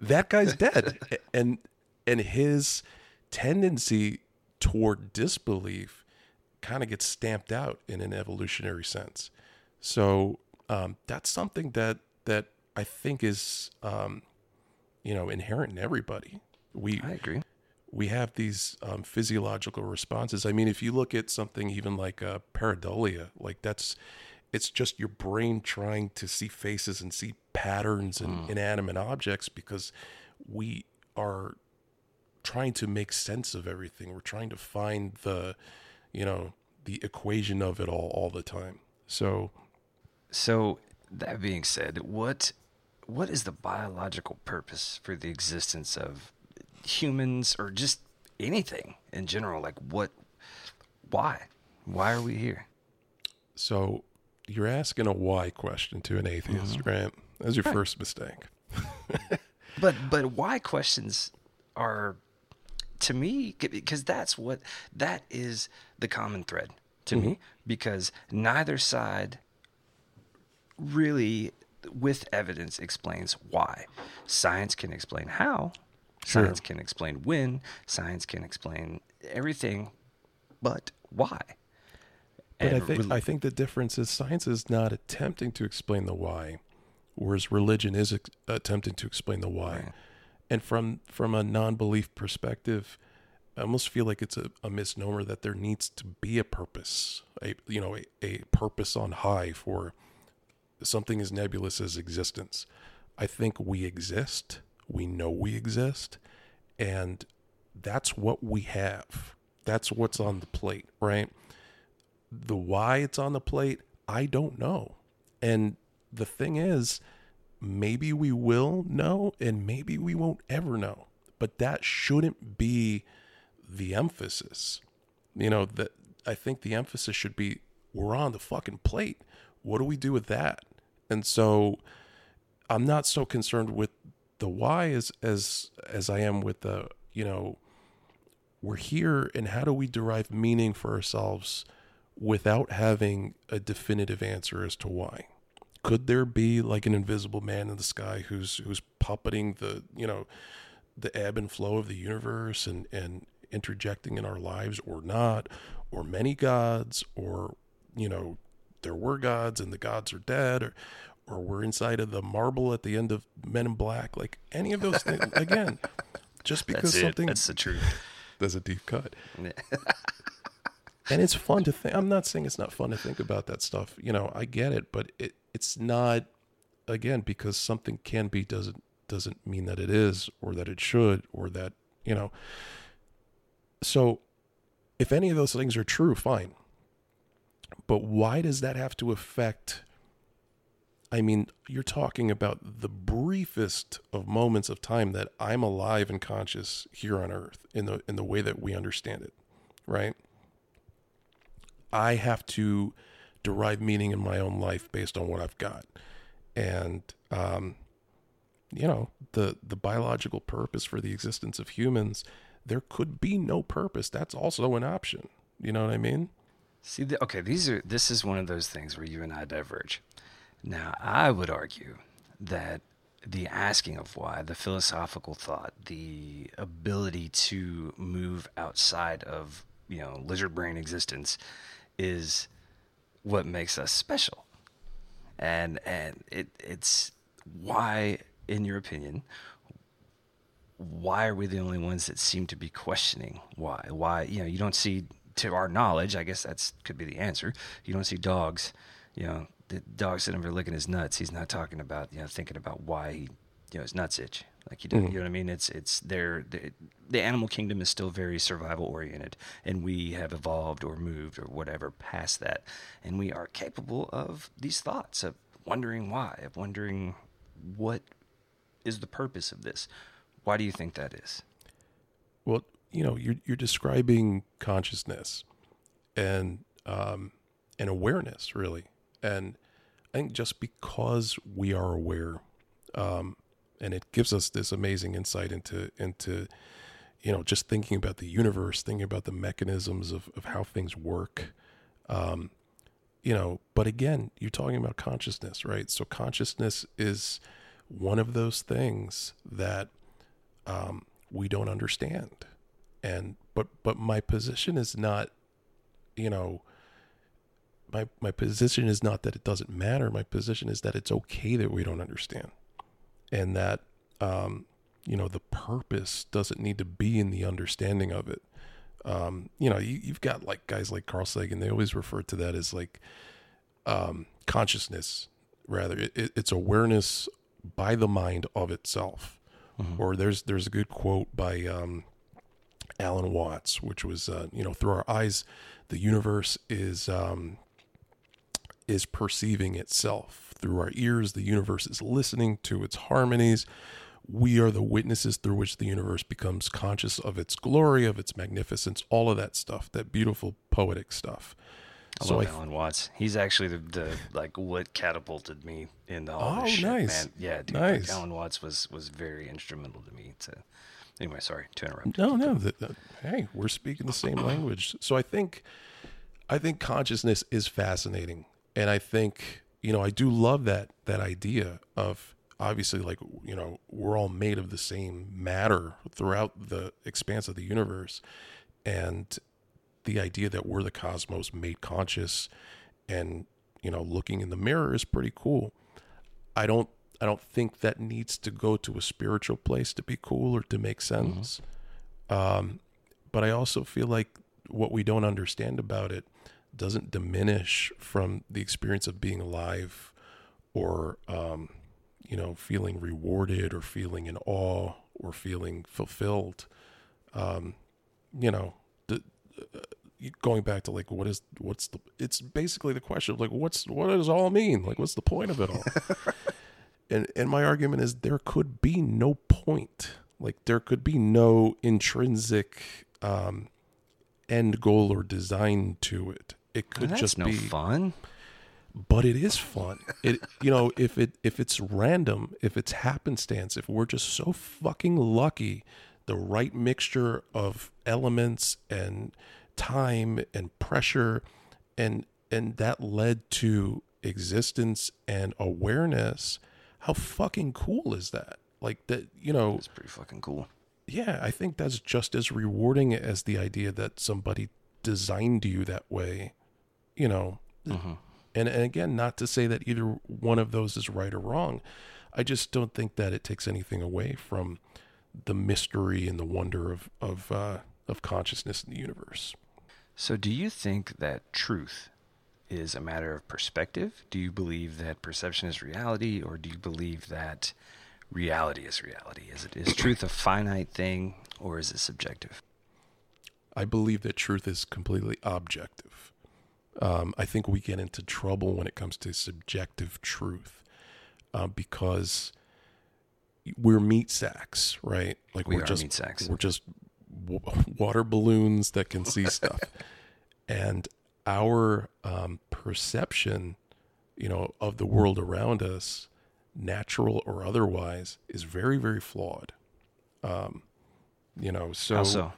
That guy's dead. And and his tendency toward disbelief kind of gets stamped out in an evolutionary sense. So um, that's something that that I think is um, you know inherent in everybody. We i agree we have these um, physiological responses. I mean, if you look at something even like uh, pareidolia, like that's it's just your brain trying to see faces and see patterns in inanimate objects because we are trying to make sense of everything. We're trying to find the, you know, the equation of it all all the time. So So that being said, what what is the biological purpose for the existence of humans or just anything in general? Like what why? Why are we here? so you're asking a why question to an atheist, mm-hmm. right? That's your first mistake. But but why questions are to me because that's what that is the common thread to me mm-hmm. because neither side really with evidence explains why. Science can explain how, Sure. science can explain when, science can explain everything, but why? But I think rel- I think the difference is science is not attempting to explain the why, whereas religion is ex- attempting to explain the why. Right. And from from a non-belief perspective, I almost feel like it's a, a misnomer that there needs to be a purpose, a you know a, a purpose on high for something as nebulous as existence. I think we exist. We know we exist, and that's what we have. That's what's on the plate, right? the why it's on the plate, I don't know. And the thing is, maybe we will know and maybe we won't ever know. But that shouldn't be the emphasis. You know, that I think the emphasis should be we're on the fucking plate. What do we do with that? And so I'm not so concerned with the why is as as I am with the, you know, we're here and how do we derive meaning for ourselves without having a definitive answer as to why? Could there be like an invisible man in the sky who's who's puppeting the you know the ebb and flow of the universe and and interjecting in our lives or not, or many gods, or you know, there were gods and the gods are dead, or or we're inside of the marble at the end of Men in Black, like any of those things. Again, just because That's something That's the truth. there's a deep cut. and it's fun to think. I'm not saying it's not fun to think about that stuff. You know, I get it, but it it's not. Again, because something can be doesn't doesn't mean that it is, or that it should, or that you know. So, if any of those things are true, fine. But why does that have to affect? I mean, you're talking about the briefest of moments of time that I'm alive and conscious here on Earth in the in the way that we understand it, right? I have to derive meaning in my own life based on what I've got, and um, you know the the biological purpose for the existence of humans. There could be no purpose. That's also an option. You know what I mean? See, the, okay, these are this is one of those things where you and I diverge. Now, I would argue that the asking of why, the philosophical thought, the ability to move outside of you know lizard brain existence, is what makes us special, and and it it's why, in your opinion, why are we the only ones that seem to be questioning why? Why, you know, you don't see, to our knowledge, I guess that's could be the answer. You don't see dogs, you know, the dog sitting there licking his nuts. He's not talking about, you know, thinking about why he, you know, his nuts itch. Like you do, you know what I mean? It's it's there. The, the animal kingdom is still very survival oriented, and we have evolved or moved or whatever past that, and we are capable of these thoughts of wondering why, of wondering what is the purpose of this. Why do you think that is? Well, you know, you're you're describing consciousness and um, and awareness, really. And I think just because we are aware, um, and it gives us this amazing insight into into you know just thinking about the universe, thinking about the mechanisms of of how things work. Um, you know, but again, you're talking about consciousness, right? So consciousness is one of those things that um, we don't understand and but but my position is not you know my my position is not that it doesn't matter. My position is that it's okay that we don't understand and that um you know the purpose doesn't need to be in the understanding of it. Um you know you, you've got like guys like carl sagan they always refer to that as like um consciousness rather. It, it, it's awareness by the mind of itself. Or there's there's a good quote by um, Alan Watts, which was uh, you know through our eyes, the universe is um, is perceiving itself through our ears. The universe is listening to its harmonies. We are the witnesses through which the universe becomes conscious of its glory, of its magnificence, all of that stuff, that beautiful poetic stuff. I So love I- Alan Watts. He's actually the, the like what catapulted me into all Oh, this shit, nice. man. Yeah, dude. Nice. Like, Alan Watts was was very instrumental to me. To anyway, sorry to interrupt. No, no. That, that- hey, we're speaking the same language. So I think, I think consciousness is fascinating, and I think you know I do love that that idea of obviously like you know we're all made of the same matter throughout the expanse of the universe, and the idea that we're the cosmos made conscious, and you know looking in the mirror is pretty cool. I don't I don't think that needs to go to a spiritual place to be cool or to make sense. Um, but I also feel like what we don't understand about it doesn't diminish from the experience of being alive or um, you know feeling rewarded or feeling in awe or feeling fulfilled. Um, you know, the, uh, going back to like what is what's the it's basically the question of like what's what does it all mean? Like what's the point of it all? And and my argument is there could be no point. Like there could be no intrinsic um end goal or design to it it could That's just no be fun. but it is fun it you know if it if it's random if it's happenstance if we're just so fucking lucky the right mixture of elements and time and pressure and and that led to existence and awareness how fucking cool is that like that you know It's pretty fucking cool. yeah, I think that's just as rewarding as the idea that somebody designed you that way, you know. Mm-hmm. And and again, not to say that either one of those is right or wrong. I just don't think that it takes anything away from the mystery and the wonder of of uh, of consciousness in the universe. So, do you think that truth is a matter of perspective? Do you believe that perception is reality, or do you believe that reality is reality? Is it is truth a finite thing, or is it subjective? I believe that truth is completely objective. Um, I think we get into trouble when it comes to subjective truth uh, because we're meat sacks, right? Like We are just meat sacks. we're just w- water balloons that can see stuff, and our um, perception, you know, of the world around us, natural or otherwise, is very very flawed. Um, you know, so How so?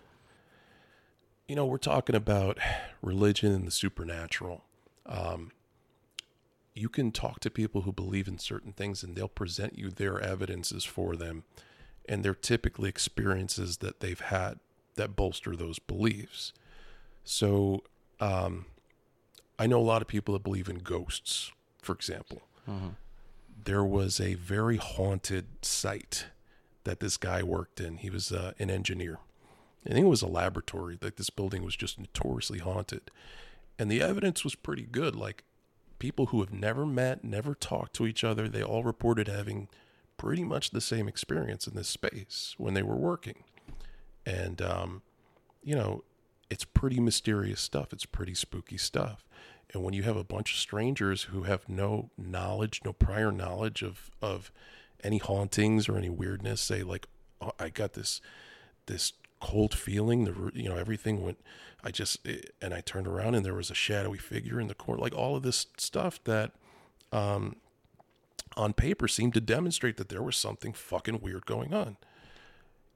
You know, we're talking about religion and the supernatural. Um, you can talk to people who believe in certain things and they'll present you their evidences for them. And they're typically experiences that they've had that bolster those beliefs. So um, I know a lot of people that believe in ghosts, for example. Mhm. There was a very haunted site that this guy worked in. He was uh, an engineer. I think it was a laboratory. Like this building was just notoriously haunted, and the evidence was pretty good. Like people who have never met, never talked to each other, they all reported having pretty much the same experience in this space when they were working. And um, you know, it's pretty mysterious stuff. It's pretty spooky stuff. And when you have a bunch of strangers who have no knowledge, no prior knowledge of of any hauntings or any weirdness, say like, oh, I got this this cold feeling. The you know everything went. I just eh, and I turned around and there was a shadowy figure in the corner. Like all of this stuff that, um, on paper seemed to demonstrate that there was something fucking weird going on.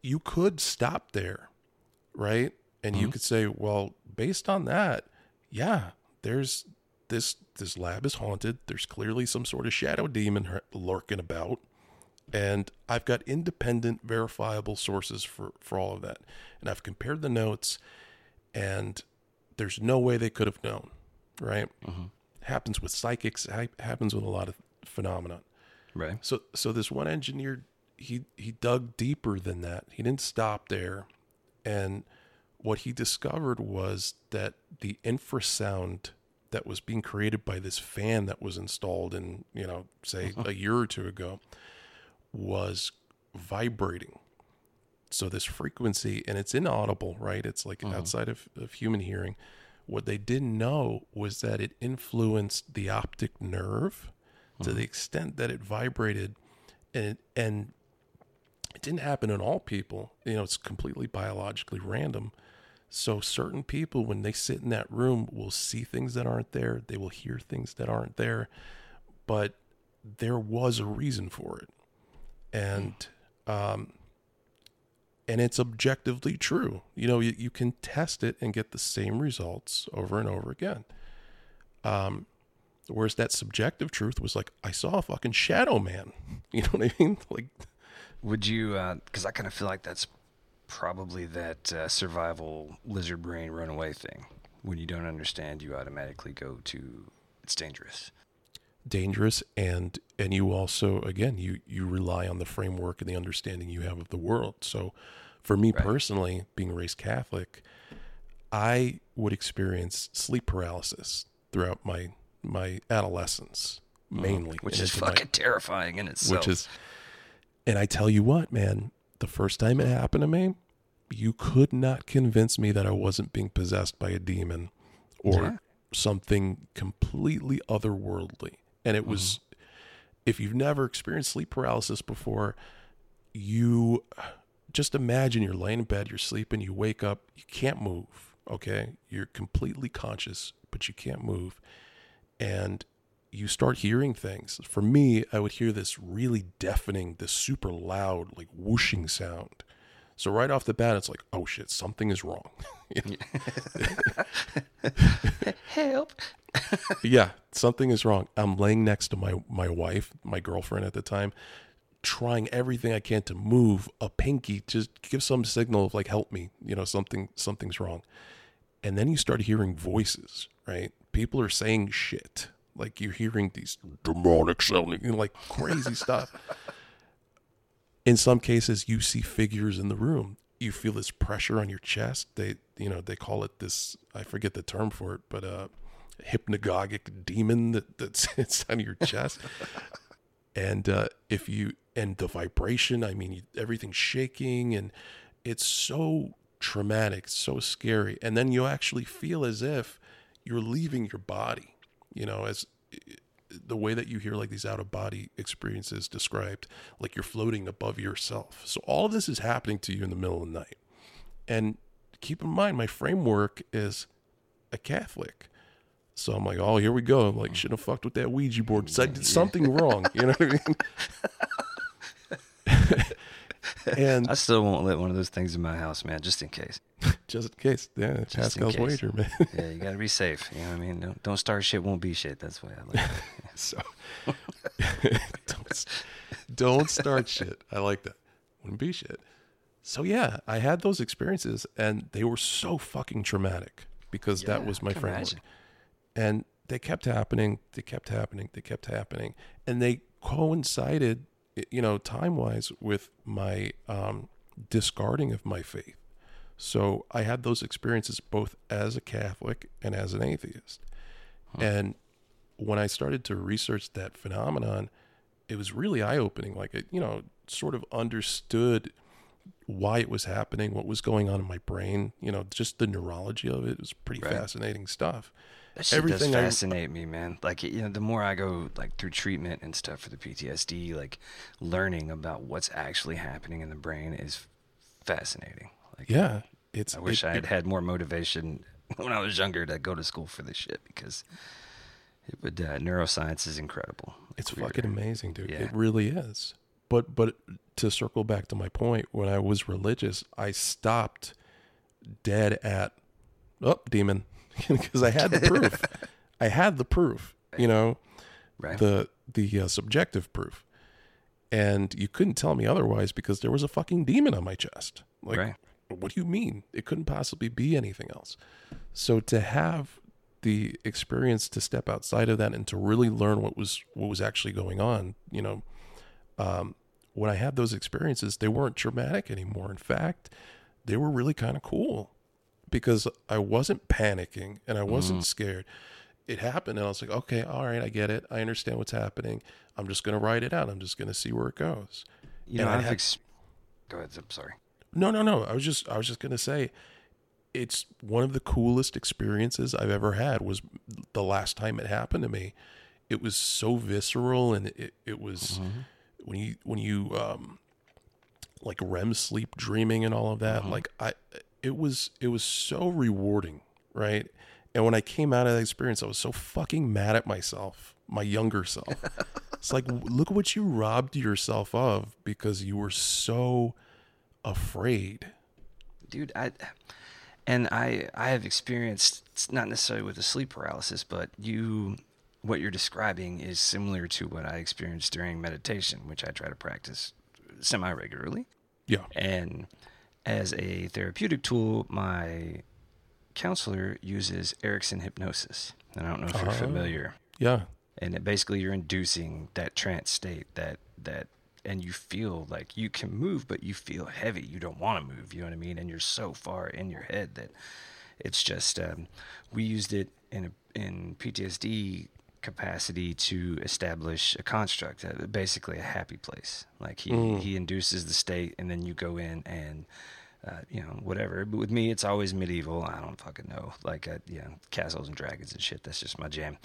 You could stop there, right? And you Mhm. could say, well, based on that, yeah, there's this this lab is haunted. There's clearly some sort of shadow demon lurking about and I've got independent, verifiable sources for for all of that. And I've compared the notes, and there's no way they could have known, right? Mhm. Happens with psychics. Happens with a lot of phenomena. Right. So so this one engineer, he he dug deeper than that. He didn't stop there, and what he discovered was that the infrasound that was being created by this fan that was installed in you know say a year or two ago was vibrating. So this frequency, and it's inaudible, right? It's like mm-hmm. outside of, of human hearing. What they didn't know was that it influenced the optic nerve to mm-hmm. the extent that it vibrated, and and it didn't happen in all people. You know, it's completely biologically random. So certain people, when they sit in that room, will see things that aren't there. They will hear things that aren't there. But there was a reason for it, and um, and it's objectively true. You know, you, you can test it and get the same results over and over again. Um, whereas that subjective truth was like, I saw a fucking shadow man. You know what I mean? Like, Would you? Because I kind of feel like that's probably that uh, survival lizard brain runaway thing. When you don't understand, you automatically go to it's dangerous. Dangerous and and you also again you you rely on the framework and the understanding you have of the world so for me Right. personally being raised catholic i would experience sleep paralysis throughout my my adolescence mm, mainly which is into my- fucking terrifying in itself. which is and i tell you what man the first time it happened to me you could not convince me that i wasn't being possessed by a demon or Yeah. something completely otherworldly and it was mm-hmm. if you've never experienced sleep paralysis before you just imagine you're laying in bed you're sleeping you wake up you can't move okay you're completely conscious but you can't move and you start hearing things. For me, I would hear this really deafening, this super loud, like whooshing sound. So right off the bat, it's like, oh shit, something is wrong. help. yeah, something is wrong. I'm laying next to my my wife, my girlfriend at the time. trying everything I can to move a pinky, just give some signal of like, help me, you know, something, something's wrong. And then you start hearing voices, right? People are saying shit. Like you're hearing these demonic sounding, you know, like crazy stuff. In some cases, you see figures in the room. You feel this pressure on your chest. They, you know, they call it this. I forget the term for it, but uh, hypnagogic demon that that sits on your chest. and uh, if you and the vibration, I mean, everything's shaking, and it's so traumatic, so scary. And then you actually feel as if you're leaving your body. You know, as the way that you hear like these out of body experiences described, like you're floating above yourself. So all of this is happening to you in the middle of the night. And keep in mind, my framework is a Catholic. So I'm like, oh, here we go. I'm like, should have fucked with that Ouija board. I did something wrong. You know what I mean? and I still won't let one of those things in my house, man, just in case. just in case, yeah, just Pascal's wager, man. yeah, you gotta be safe. You know what I mean? Don't, don't start shit, won't be shit. That's why I like it. so don't, don't start shit. I like that. Wouldn't be shit. So yeah, I had those experiences, and they were so fucking traumatic because yeah, that was my framework. Imagine. And they kept happening, they kept happening, they kept happening, and they coincided, you know, time wise with my um, discarding of my faith. So I had those experiences both as a Catholic and as an atheist. Huh. And when I started to research that phenomenon, it was really eye opening. Like, it, you know, sort of understood why it was happening, what was going on in my brain, you know, just the neurology of it. It was pretty right. fascinating stuff. That shit Everything does fascinate I, me, man. Like you know, the more I go like through treatment and stuff for the PTSD, like learning about what's actually happening in the brain is fascinating. Like yeah, it's. I wish it, I had it, had more motivation when I was younger to go to school for this shit because it would. Uh, neuroscience is incredible. It's, it's fucking amazing, dude. Yeah. It really is. But but to circle back to my point, when I was religious, I stopped dead at, oh, demon because I had the proof. I had the proof, you know, right. the the uh, subjective proof, and you couldn't tell me otherwise because there was a fucking demon on my chest. Like, right. what do you mean? It couldn't possibly be anything else. So to have the experience to step outside of that and to really learn what was what was actually going on, you know, um, when I had those experiences, they weren't traumatic anymore. In fact, they were really kind of cool because I wasn't panicking and I wasn't mm. scared. It happened and I was like, okay, all right, I get it. I understand what's happening. I'm just going to write it out. I'm just going to see where it goes. You and know, I've had... ex- go ahead. I'm sorry. No, no, no. I was just, I was just going to say, it's one of the coolest experiences I've ever had. Was the last time it happened to me. It was so visceral and it, it was mm-hmm. when you when you um like REM sleep dreaming and all of that. Mm-hmm. Like I it was it was so rewarding, right? And when I came out of that experience, I was so fucking mad at myself, my younger self. it's like look what you robbed yourself of because you were so afraid. Dude, I and I I have experienced not necessarily with the sleep paralysis, but you what you're describing is similar to what I experienced during meditation, which I try to practice semi regularly. Yeah. And as a therapeutic tool, my counselor uses Erickson hypnosis. And I don't know if you're uh, familiar. Yeah. And it, basically, you're inducing that trance state that that, and you feel like you can move, but you feel heavy. You don't want to move. You know what I mean? And you're so far in your head that it's just. Um, we used it in a, in PTSD capacity to establish a construct, uh, basically a happy place. Like he mm. he induces the state, and then you go in and. Uh, you know, whatever. But with me, it's always medieval. I don't fucking know. Like, uh, yeah, castles and dragons and shit. That's just my jam.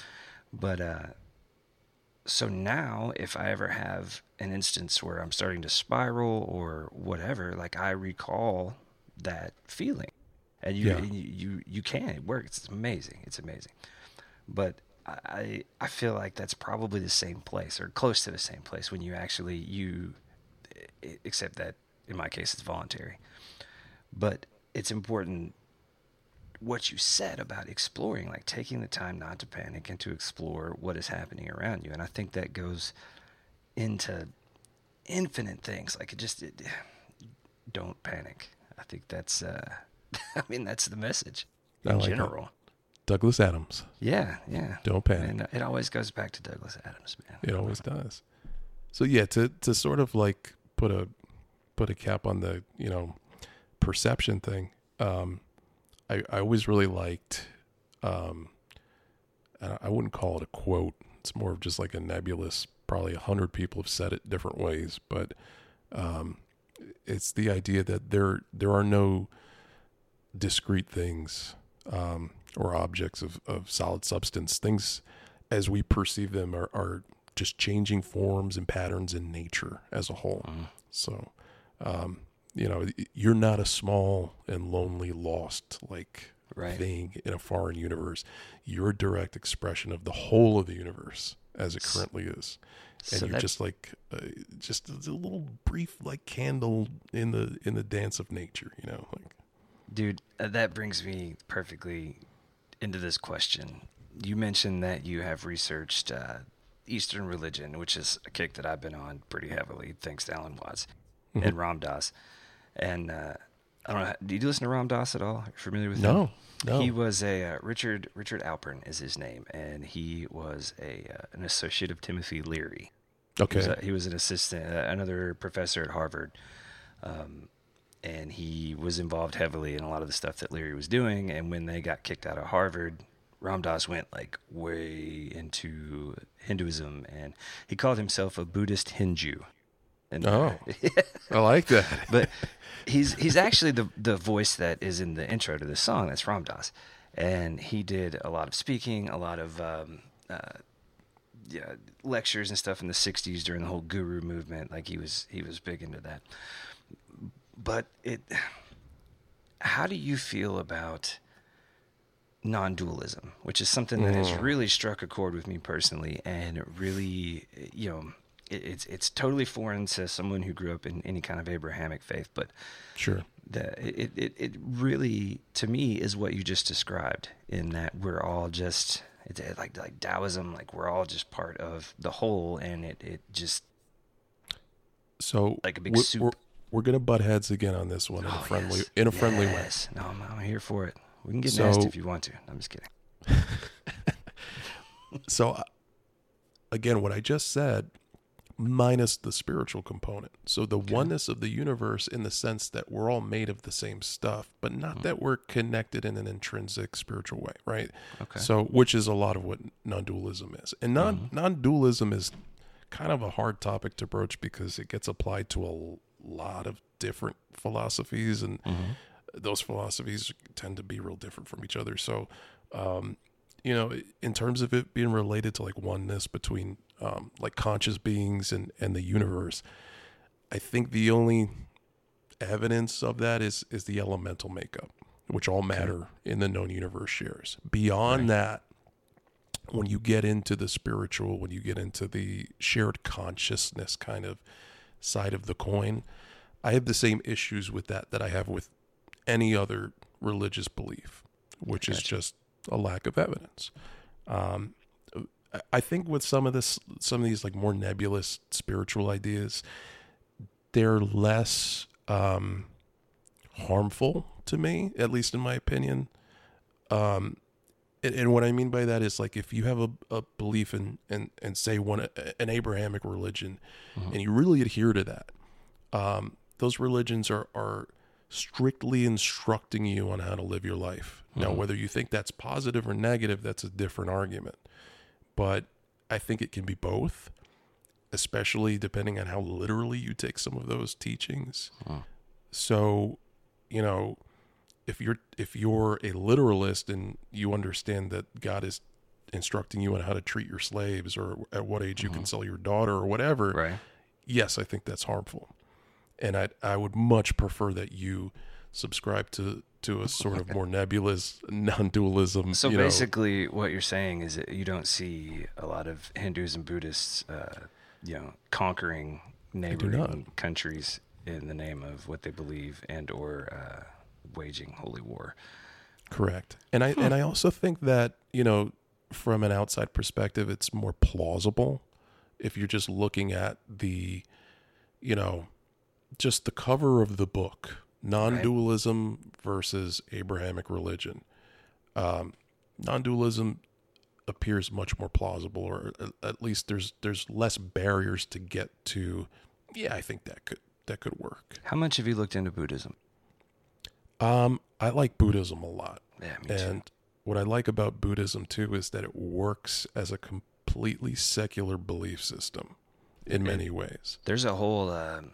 But uh, so now, if I ever have an instance where I'm starting to spiral or whatever, like I recall that feeling, and you yeah. you, you you can. It works. It's amazing. It's amazing. But I I feel like that's probably the same place or close to the same place when you actually you except that in my case it's voluntary. But it's important what you said about exploring, like taking the time not to panic and to explore what is happening around you. And I think that goes into infinite things. Like it just it, don't panic. I think that's uh I mean that's the message in like general. Douglas Adams. Yeah, yeah. Don't panic. And it always goes back to Douglas Adams, man. It always does. So yeah, to to sort of like put a put a cap on the you know perception thing. Um, I I always really liked. Um, I wouldn't call it a quote. It's more of just like a nebulous. Probably a hundred people have said it different ways, but um, it's the idea that there there are no discrete things um, or objects of, of solid substance. Things as we perceive them are, are just changing forms and patterns in nature as a whole. So, um, you know, you're not a small and lonely, lost like Right. thing in a foreign universe. You're a direct expression of the whole of the universe as it currently is, and So you're that- just like uh, just a little brief like candle in the in the dance of nature. You know, like Dude, uh, that brings me perfectly into this question. You mentioned that you have researched uh, Eastern religion, which is a kick that I've been on pretty heavily, thanks to Alan Watts and Ram Dass. And uh, I don't know, do you listen to Ram Dass at all? Are you familiar with him? No, no. He was a uh, Richard Richard Alpert is his name, and he was a uh, an associate of Timothy Leary. He okay, was, a, he was an assistant, uh, another professor at Harvard, um, and he was involved heavily in a lot of the stuff that Leary was doing. And when they got kicked out of Harvard, Ram Dass went like way into Hinduism, and he called himself a Buddhist Hindu. And, Oh. I like that. but he's he's actually the the voice that is in the intro to this song. That's Ram Dass, and he did a lot of speaking, a lot of um, uh, yeah, lectures and stuff in the '60s during the whole Guru movement. Like he was he was big into that. But it, how do you feel about non-dualism, which is something that has mm. really struck a chord with me personally, and really, you know, it, it's it's totally foreign to someone who grew up in any kind of Abrahamic faith, but Sure. the, it, it it really to me is what you just described in that we're all just it's like like Taoism, like we're all just part of the whole, and it it just So Like a big we're, soup. We're, gonna butt heads again on this one in a Oh, friendly yes. in a friendly way. No, I'm, I'm here for it. We can get So- nasty if you want to. I'm just kidding. So uh, again, what I just said, minus the spiritual component. So the oneness of the universe in the sense that we're all made of the same stuff, but not that we're connected in an intrinsic spiritual way, right? Okay. So which is a lot of what non-dualism is. And non Mm-hmm. non-dualism is kind of a hard topic to broach because it gets applied to a lot of different philosophies and Mm-hmm. those philosophies tend to be real different from each other. So, um, you know, in terms of it being related to like oneness between um, like conscious beings and, and the universe, I think the only evidence of that is is the elemental makeup, which all matter in the known universe shares. Beyond that, when you get into the spiritual, when you get into the shared consciousness kind of side of the coin, I have the same issues with that that I have with any other religious belief, which is just a lack of evidence. Um, I- I think with some of this, some of these like more nebulous spiritual ideas, they're less um, harmful to me, at least in my opinion. Um, and, and what I mean by that is like if you have a, a belief in, in, and say one an Abrahamic religion, and you really adhere to that, um, those religions are are strictly instructing you on how to live your life. Now, whether you think that's positive or negative, that's a different argument. But I think it can be both, especially depending on how literally you take some of those teachings. So, you know, if you're if you're a literalist and you understand that God is instructing you on how to treat your slaves or at what age you can sell your daughter or whatever, Right. yes, I think that's harmful. And I I would much prefer that you subscribe to to a sort of more nebulous non-dualism. So you know. basically, what you're saying is that you don't see a lot of Hindus and Buddhists, uh, you know, conquering neighboring countries in the name of what they believe and or uh, waging holy war. Correct. And I and I also think that, you know, from an outside perspective, it's more plausible if you're just looking at the you know, just the cover of the book, non-dualism versus Abrahamic religion. Um, non-dualism appears much more plausible, or at least there's there's less barriers to get to. Yeah, I think that could that could work. How much have you looked into Buddhism? Um, I like Buddhism a lot. Yeah, me and what I like about Buddhism too is that it works as a completely secular belief system in many ways. There's a whole um,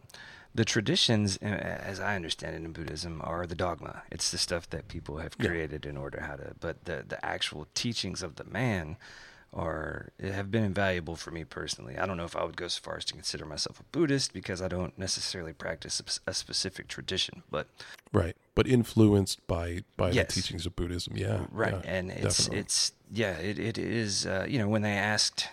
the traditions, uh, as I understand it in Buddhism, are the dogma. It's the stuff that people have created yeah. in order how to. But the the actual teachings of the man are have been invaluable for me personally. I don't know if I would go so far as to consider myself a Buddhist because I don't necessarily practice a, a specific tradition, but right, but influenced by by yes. the teachings of Buddhism, yeah, right, yeah, and it's definitely. it's yeah, it it is. Uh, you know, when they asked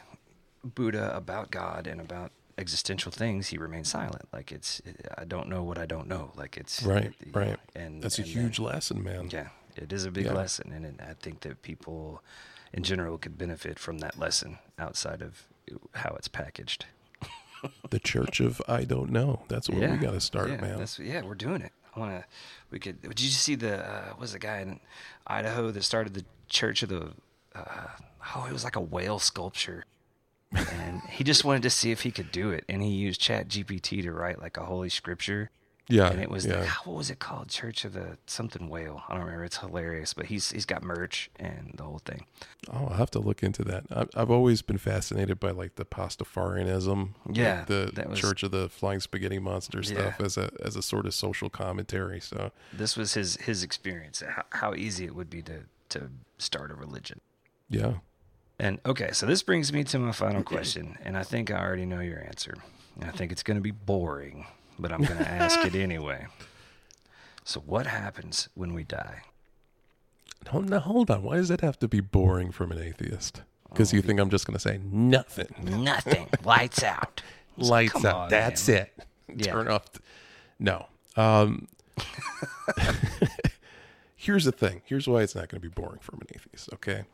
Buddha about God and about existential things, he remained silent. Like it's, it, I don't know what I don't know. Like it's right, right, know, and that's a huge then, lesson, man. Yeah, it is a big yeah. lesson, and it, I think that people in general could benefit from that lesson outside of how it's packaged. the Church of I don't know. That's where yeah. we got to start, yeah, man. yeah, we're doing it. I want to. We could. Did you see the? Uh, was the guy in Idaho that started the Church of the? Uh, oh, it was like a whale sculpture and he just wanted to see if he could do it and he used chat gpt to write like a holy scripture yeah and it was yeah. the, what was it called? Church of the something whale. I don't remember. It's hilarious but he's he's got merch and the whole thing. Oh i'll have to look into that. I've, I've always been fascinated by like the pastafarianism yeah the was, church of the flying spaghetti monster stuff yeah. as a as a sort of social commentary so. This was his his experience how, how easy it would be to to start a religion. Yeah. And okay, so this brings me to my final question, and I think I already know your answer. And I think it's going to be boring, but I'm going to ask it anyway. So, what happens when we die? Hold, now, hold on. Why does that have to be boring from an atheist? Because oh, you think I'm just going to say nothing. Nothing. Lights out. Lights out. On, That's man. it. Yeah. Turn off. The... No. Um, here's the thing. Here's why it's not going to be boring from an atheist. Okay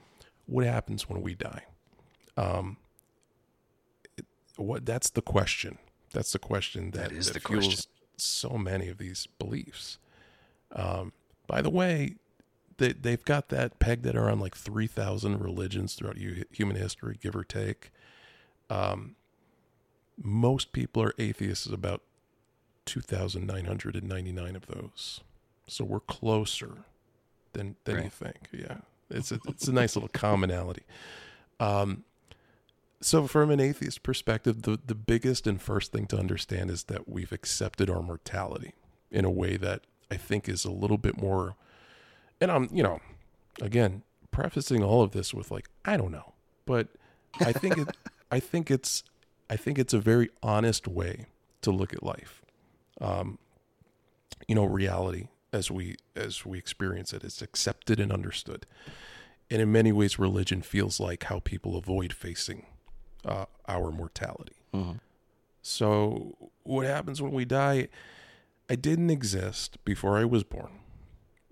what happens when we die? Um, it, what that's the question. That's the question that, that, is that the fuels question. so many of these beliefs. Um, by the way, they they've got that pegged at around like three thousand religions throughout human history, give or take. Um, most people are atheists about two thousand nine hundred and ninety nine of those. So we're closer than than right. you think. Yeah. It's a, it's a nice little commonality. Um, so, from an atheist perspective, the, the biggest and first thing to understand is that we've accepted our mortality in a way that I think is a little bit more. And I'm, you know, again, prefacing all of this with like, I don't know, but I think it, I think it's, I think it's a very honest way to look at life. Um, you know, reality as we as we experience it. It's accepted and understood. And in many ways, religion feels like how people avoid facing uh, our mortality. Mm-hmm. So, what happens when we die? I didn't exist before I was born.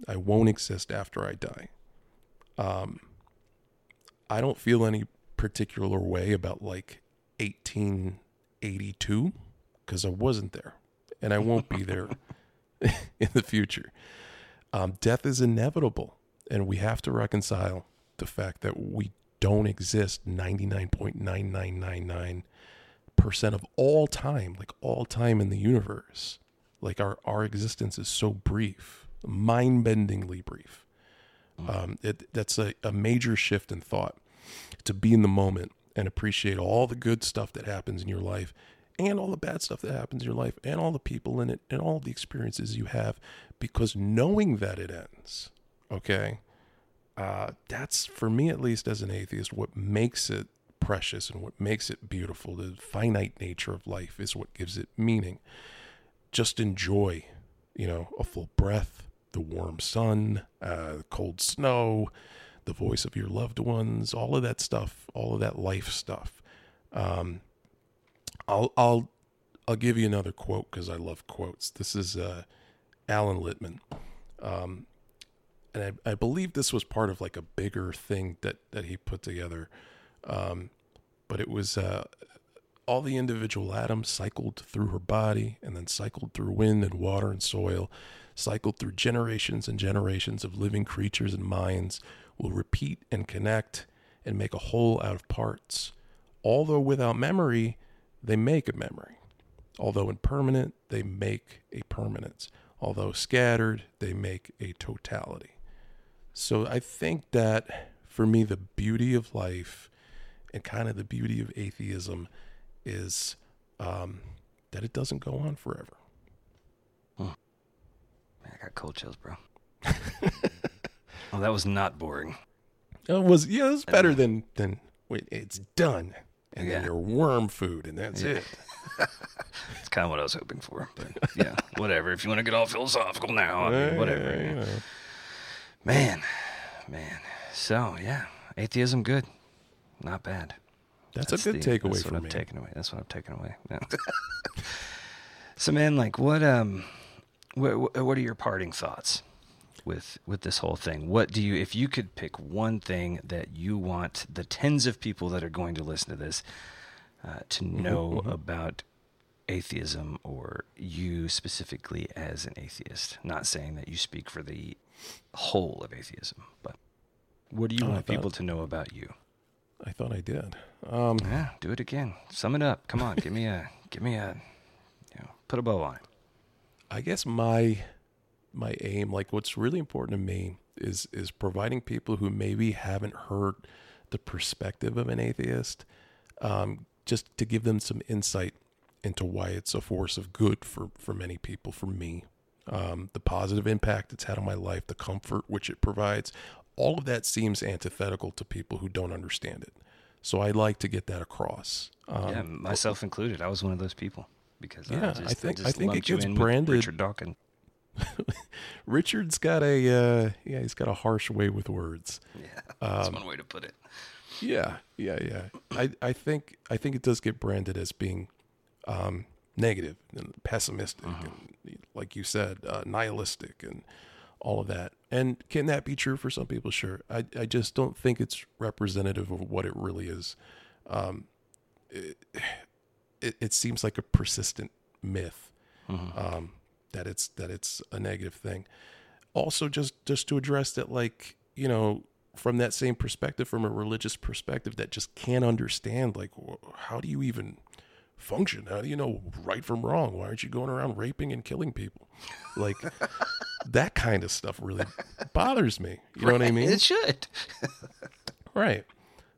I won't exist after I die. Um, I don't feel any particular way about like 1882 because I wasn't there and I won't be there in the future. Um, death is inevitable, and we have to reconcile the fact that we don't exist 99.9999% of all time, like all time in the universe. Like our, our existence is so brief, mind bendingly brief. Um, it, that's a, a major shift in thought to be in the moment and appreciate all the good stuff that happens in your life and all the bad stuff that happens in your life and all the people in it and all the experiences you have because knowing that it ends okay uh, that's for me at least as an atheist what makes it precious and what makes it beautiful. The finite nature of life is what gives it meaning. Just enjoy you know a full breath the warm sun uh, cold snow the voice of your loved ones all of that stuff all of that life stuff. Um, I'll I'll I'll give you another quote because I love quotes. This is uh, Alan Lightman, um, and I, I believe this was part of like a bigger thing that that he put together. Um, but it was uh, all the individual atoms cycled through her body and then cycled through wind and water and soil, cycled through generations and generations of living creatures and minds, will repeat and connect and make a whole out of parts. Although without memory, they make a memory. Although impermanent, they make a permanence. Although scattered, they make a totality. So I think that for me, the beauty of life and kind of the beauty of atheism is um, that it doesn't go on forever. Man, I got cold chills, bro. well, that was not boring. It was yeah, it was better than than wait, it's done, and Yeah. then your worm food, and that's Yeah. it. It's kind of what I was hoping for, but yeah, whatever. If you want to get all philosophical now, I mean, whatever. Yeah, you know. Man, man. So yeah, atheism good, not bad. That's, a good the- takeaway that's what I'm me. taking away. That's what I'm taking away. Yeah. so man, like what um, what what are your parting thoughts with with this whole thing? What do you, if you could pick one thing that you want the tens of people that are going to listen to this uh, to Mm-hmm, know about atheism or you specifically as an atheist? Not saying that you speak for the whole of atheism, but what do you Oh, want thought- people to know about you? I thought I did. Um, Yeah, do it again. Sum it up. Come on, give me a, give me a, you know, put a bow on it. I guess my my aim, like what's really important to me, is is providing people who maybe haven't heard the perspective of an atheist, um, just to give them some insight into why it's a force of good for for many people. For me, um, the positive impact it's had on my life, the comfort which it provides, all of that seems antithetical to people who don't understand it. So I like to get that across. Um, yeah, myself included. I was one of those people because Yeah, I I just, I think- I just think it gets branded- Richard Dawkins. Richard's got a uh, yeah, he's got a harsh way with words. Yeah, that's Um, one way to put it. Yeah, yeah, yeah. I, I think I think it does get branded as being um, negative and pessimistic, and like you said, uh, nihilistic, and all of that. And can that be true for some people? Sure. I I just don't think it's representative of what it really is. Um, it, it, it seems like a persistent myth um, that it's that it's a negative thing. Also, just just to address that, like you know, from that same perspective, from a religious perspective, that just can't understand, like, how do you even function? How do you know right from wrong? Why aren't you going around raping and killing people? Like that kind of stuff really bothers me. You know what I mean? It should. Right.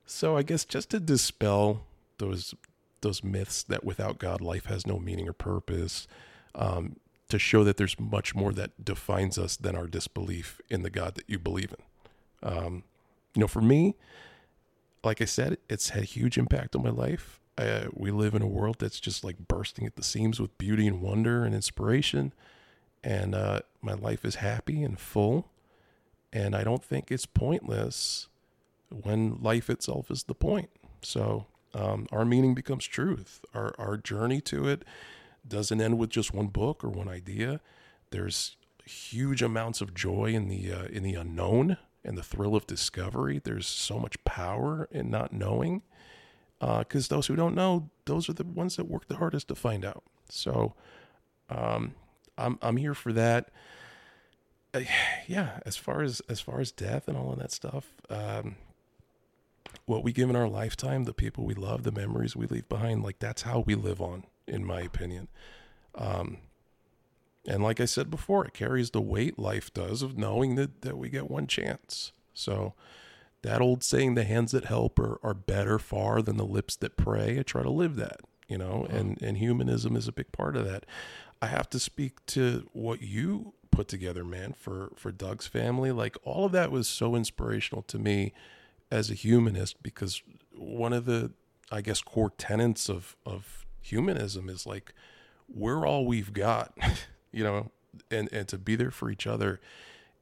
So I guess just to dispel those those myths that without God life has no meaning or purpose, um, to show that there's much more that defines us than our disbelief in the God that you believe in. Um, you know, for me, like I said, it's had a huge impact on my life. Uh, we live in a world that's just like bursting at the seams with beauty and wonder and inspiration, and uh, my life is happy and full. And I don't think it's pointless when life itself is the point. So um, our meaning becomes truth. Our our journey to it doesn't end with just one book or one idea. There's huge amounts of joy in the uh, in the unknown and the thrill of discovery. There's so much power in not knowing, because those who don't know, those are the ones that work the hardest to find out. So um, I'm I'm here for that. Uh, yeah, as far as as far as death and all of that stuff, um, what we give in our lifetime, the people we love, the memories we leave behind, like that's how we live on, in my opinion. Um, and like I said before, it carries the weight life does of knowing that that we get one chance. So that old saying, "The hands that help are, are better far than the lips that pray." I try to live that, you know, uh-huh. and and humanism is a big part of that. I have to speak to what you put together, man, for for Doug's family. Like all of that was so inspirational to me as a humanist because one of the I guess core tenets of of humanism is like we're all we've got, you know, and and to be there for each other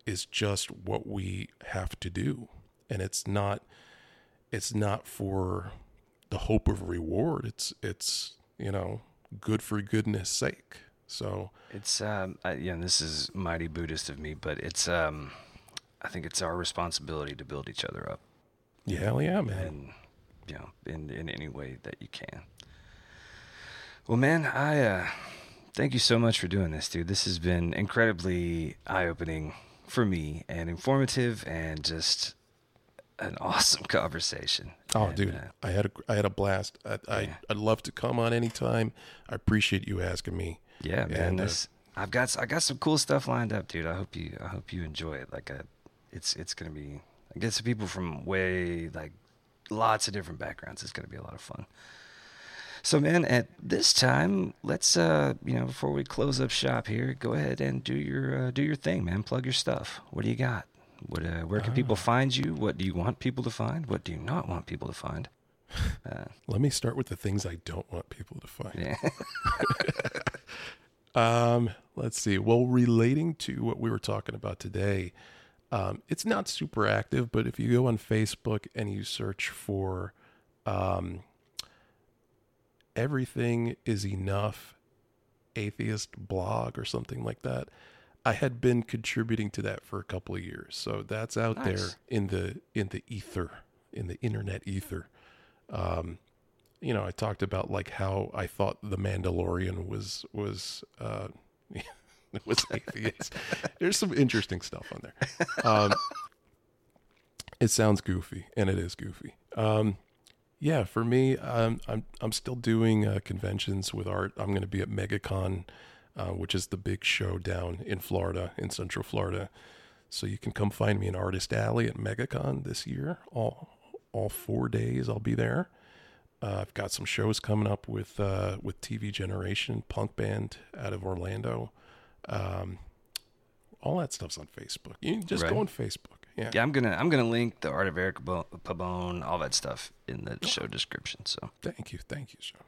is just what we have to do. And it's not it's not for the hope of reward. It's it's, you know, good for goodness sake. So It's um, I, yeah, and this is mighty Buddhist of me, but it's um, I think it's our responsibility to build each other up, yeah, hell yeah, man. and you know, in in any way that you can. Well, man, I uh, thank you so much for doing this, dude. This has been incredibly eye opening for me and informative and just an awesome conversation. Oh, And, dude, uh, I had a I had a blast. I, I Yeah. I'd love to come on anytime. I appreciate you asking me. yeah, man. And, uh, this I've got I got some cool stuff lined up, dude. I hope you I hope you enjoy it. Like, uh it's it's gonna be. I get some people from way like lots of different backgrounds. It's gonna be a lot of fun. So, man, at this time, let's uh, you know, before we close up shop here, go ahead and do your uh, do your thing, man. Plug your stuff. What do you got? What uh, where can Ah. people find you? What do you want people to find? What do you not want people to find? Uh, Let me start with the things I don't want people to find. yeah. Um, let's see. Well, relating to what we were talking about today, um, it's not super active, but if you go on Facebook and you search for um, everything is enough atheist blog or something like that, I had been contributing to that for a couple of years. So that's out there in the in the ether, in the internet ether. Um, you know, I talked about like how I thought the Mandalorian was was uh, was atheist. There's some interesting stuff on there. Um, it sounds goofy, and it is goofy. Um, yeah, for me, um, I'm I'm still doing uh, conventions with art. I'm going to be at MegaCon, uh, which is the big show down in Florida, in Central Florida. So you can come find me in Artist Alley at MegaCon this year. All all four days, I'll be there. Uh, I've got some shows coming up with uh, with TV Generation, punk band out of Orlando. Um, all that stuff's on Facebook. You just Right. go on Facebook. Yeah. Yeah, I'm gonna I'm gonna link the art of Eric Bo- Pabon, all that stuff in the show description. So, Thank you. Thank you, Sean.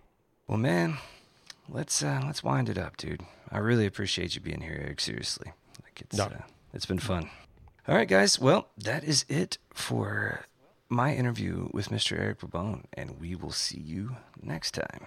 well, man, let's uh, let's wind it up, dude. I really appreciate you being here, Eric. Seriously, like it's No. uh, it's been fun. All right, guys. Well, that is it for my interview with Mr. Eric Pabon, and we will see you next time.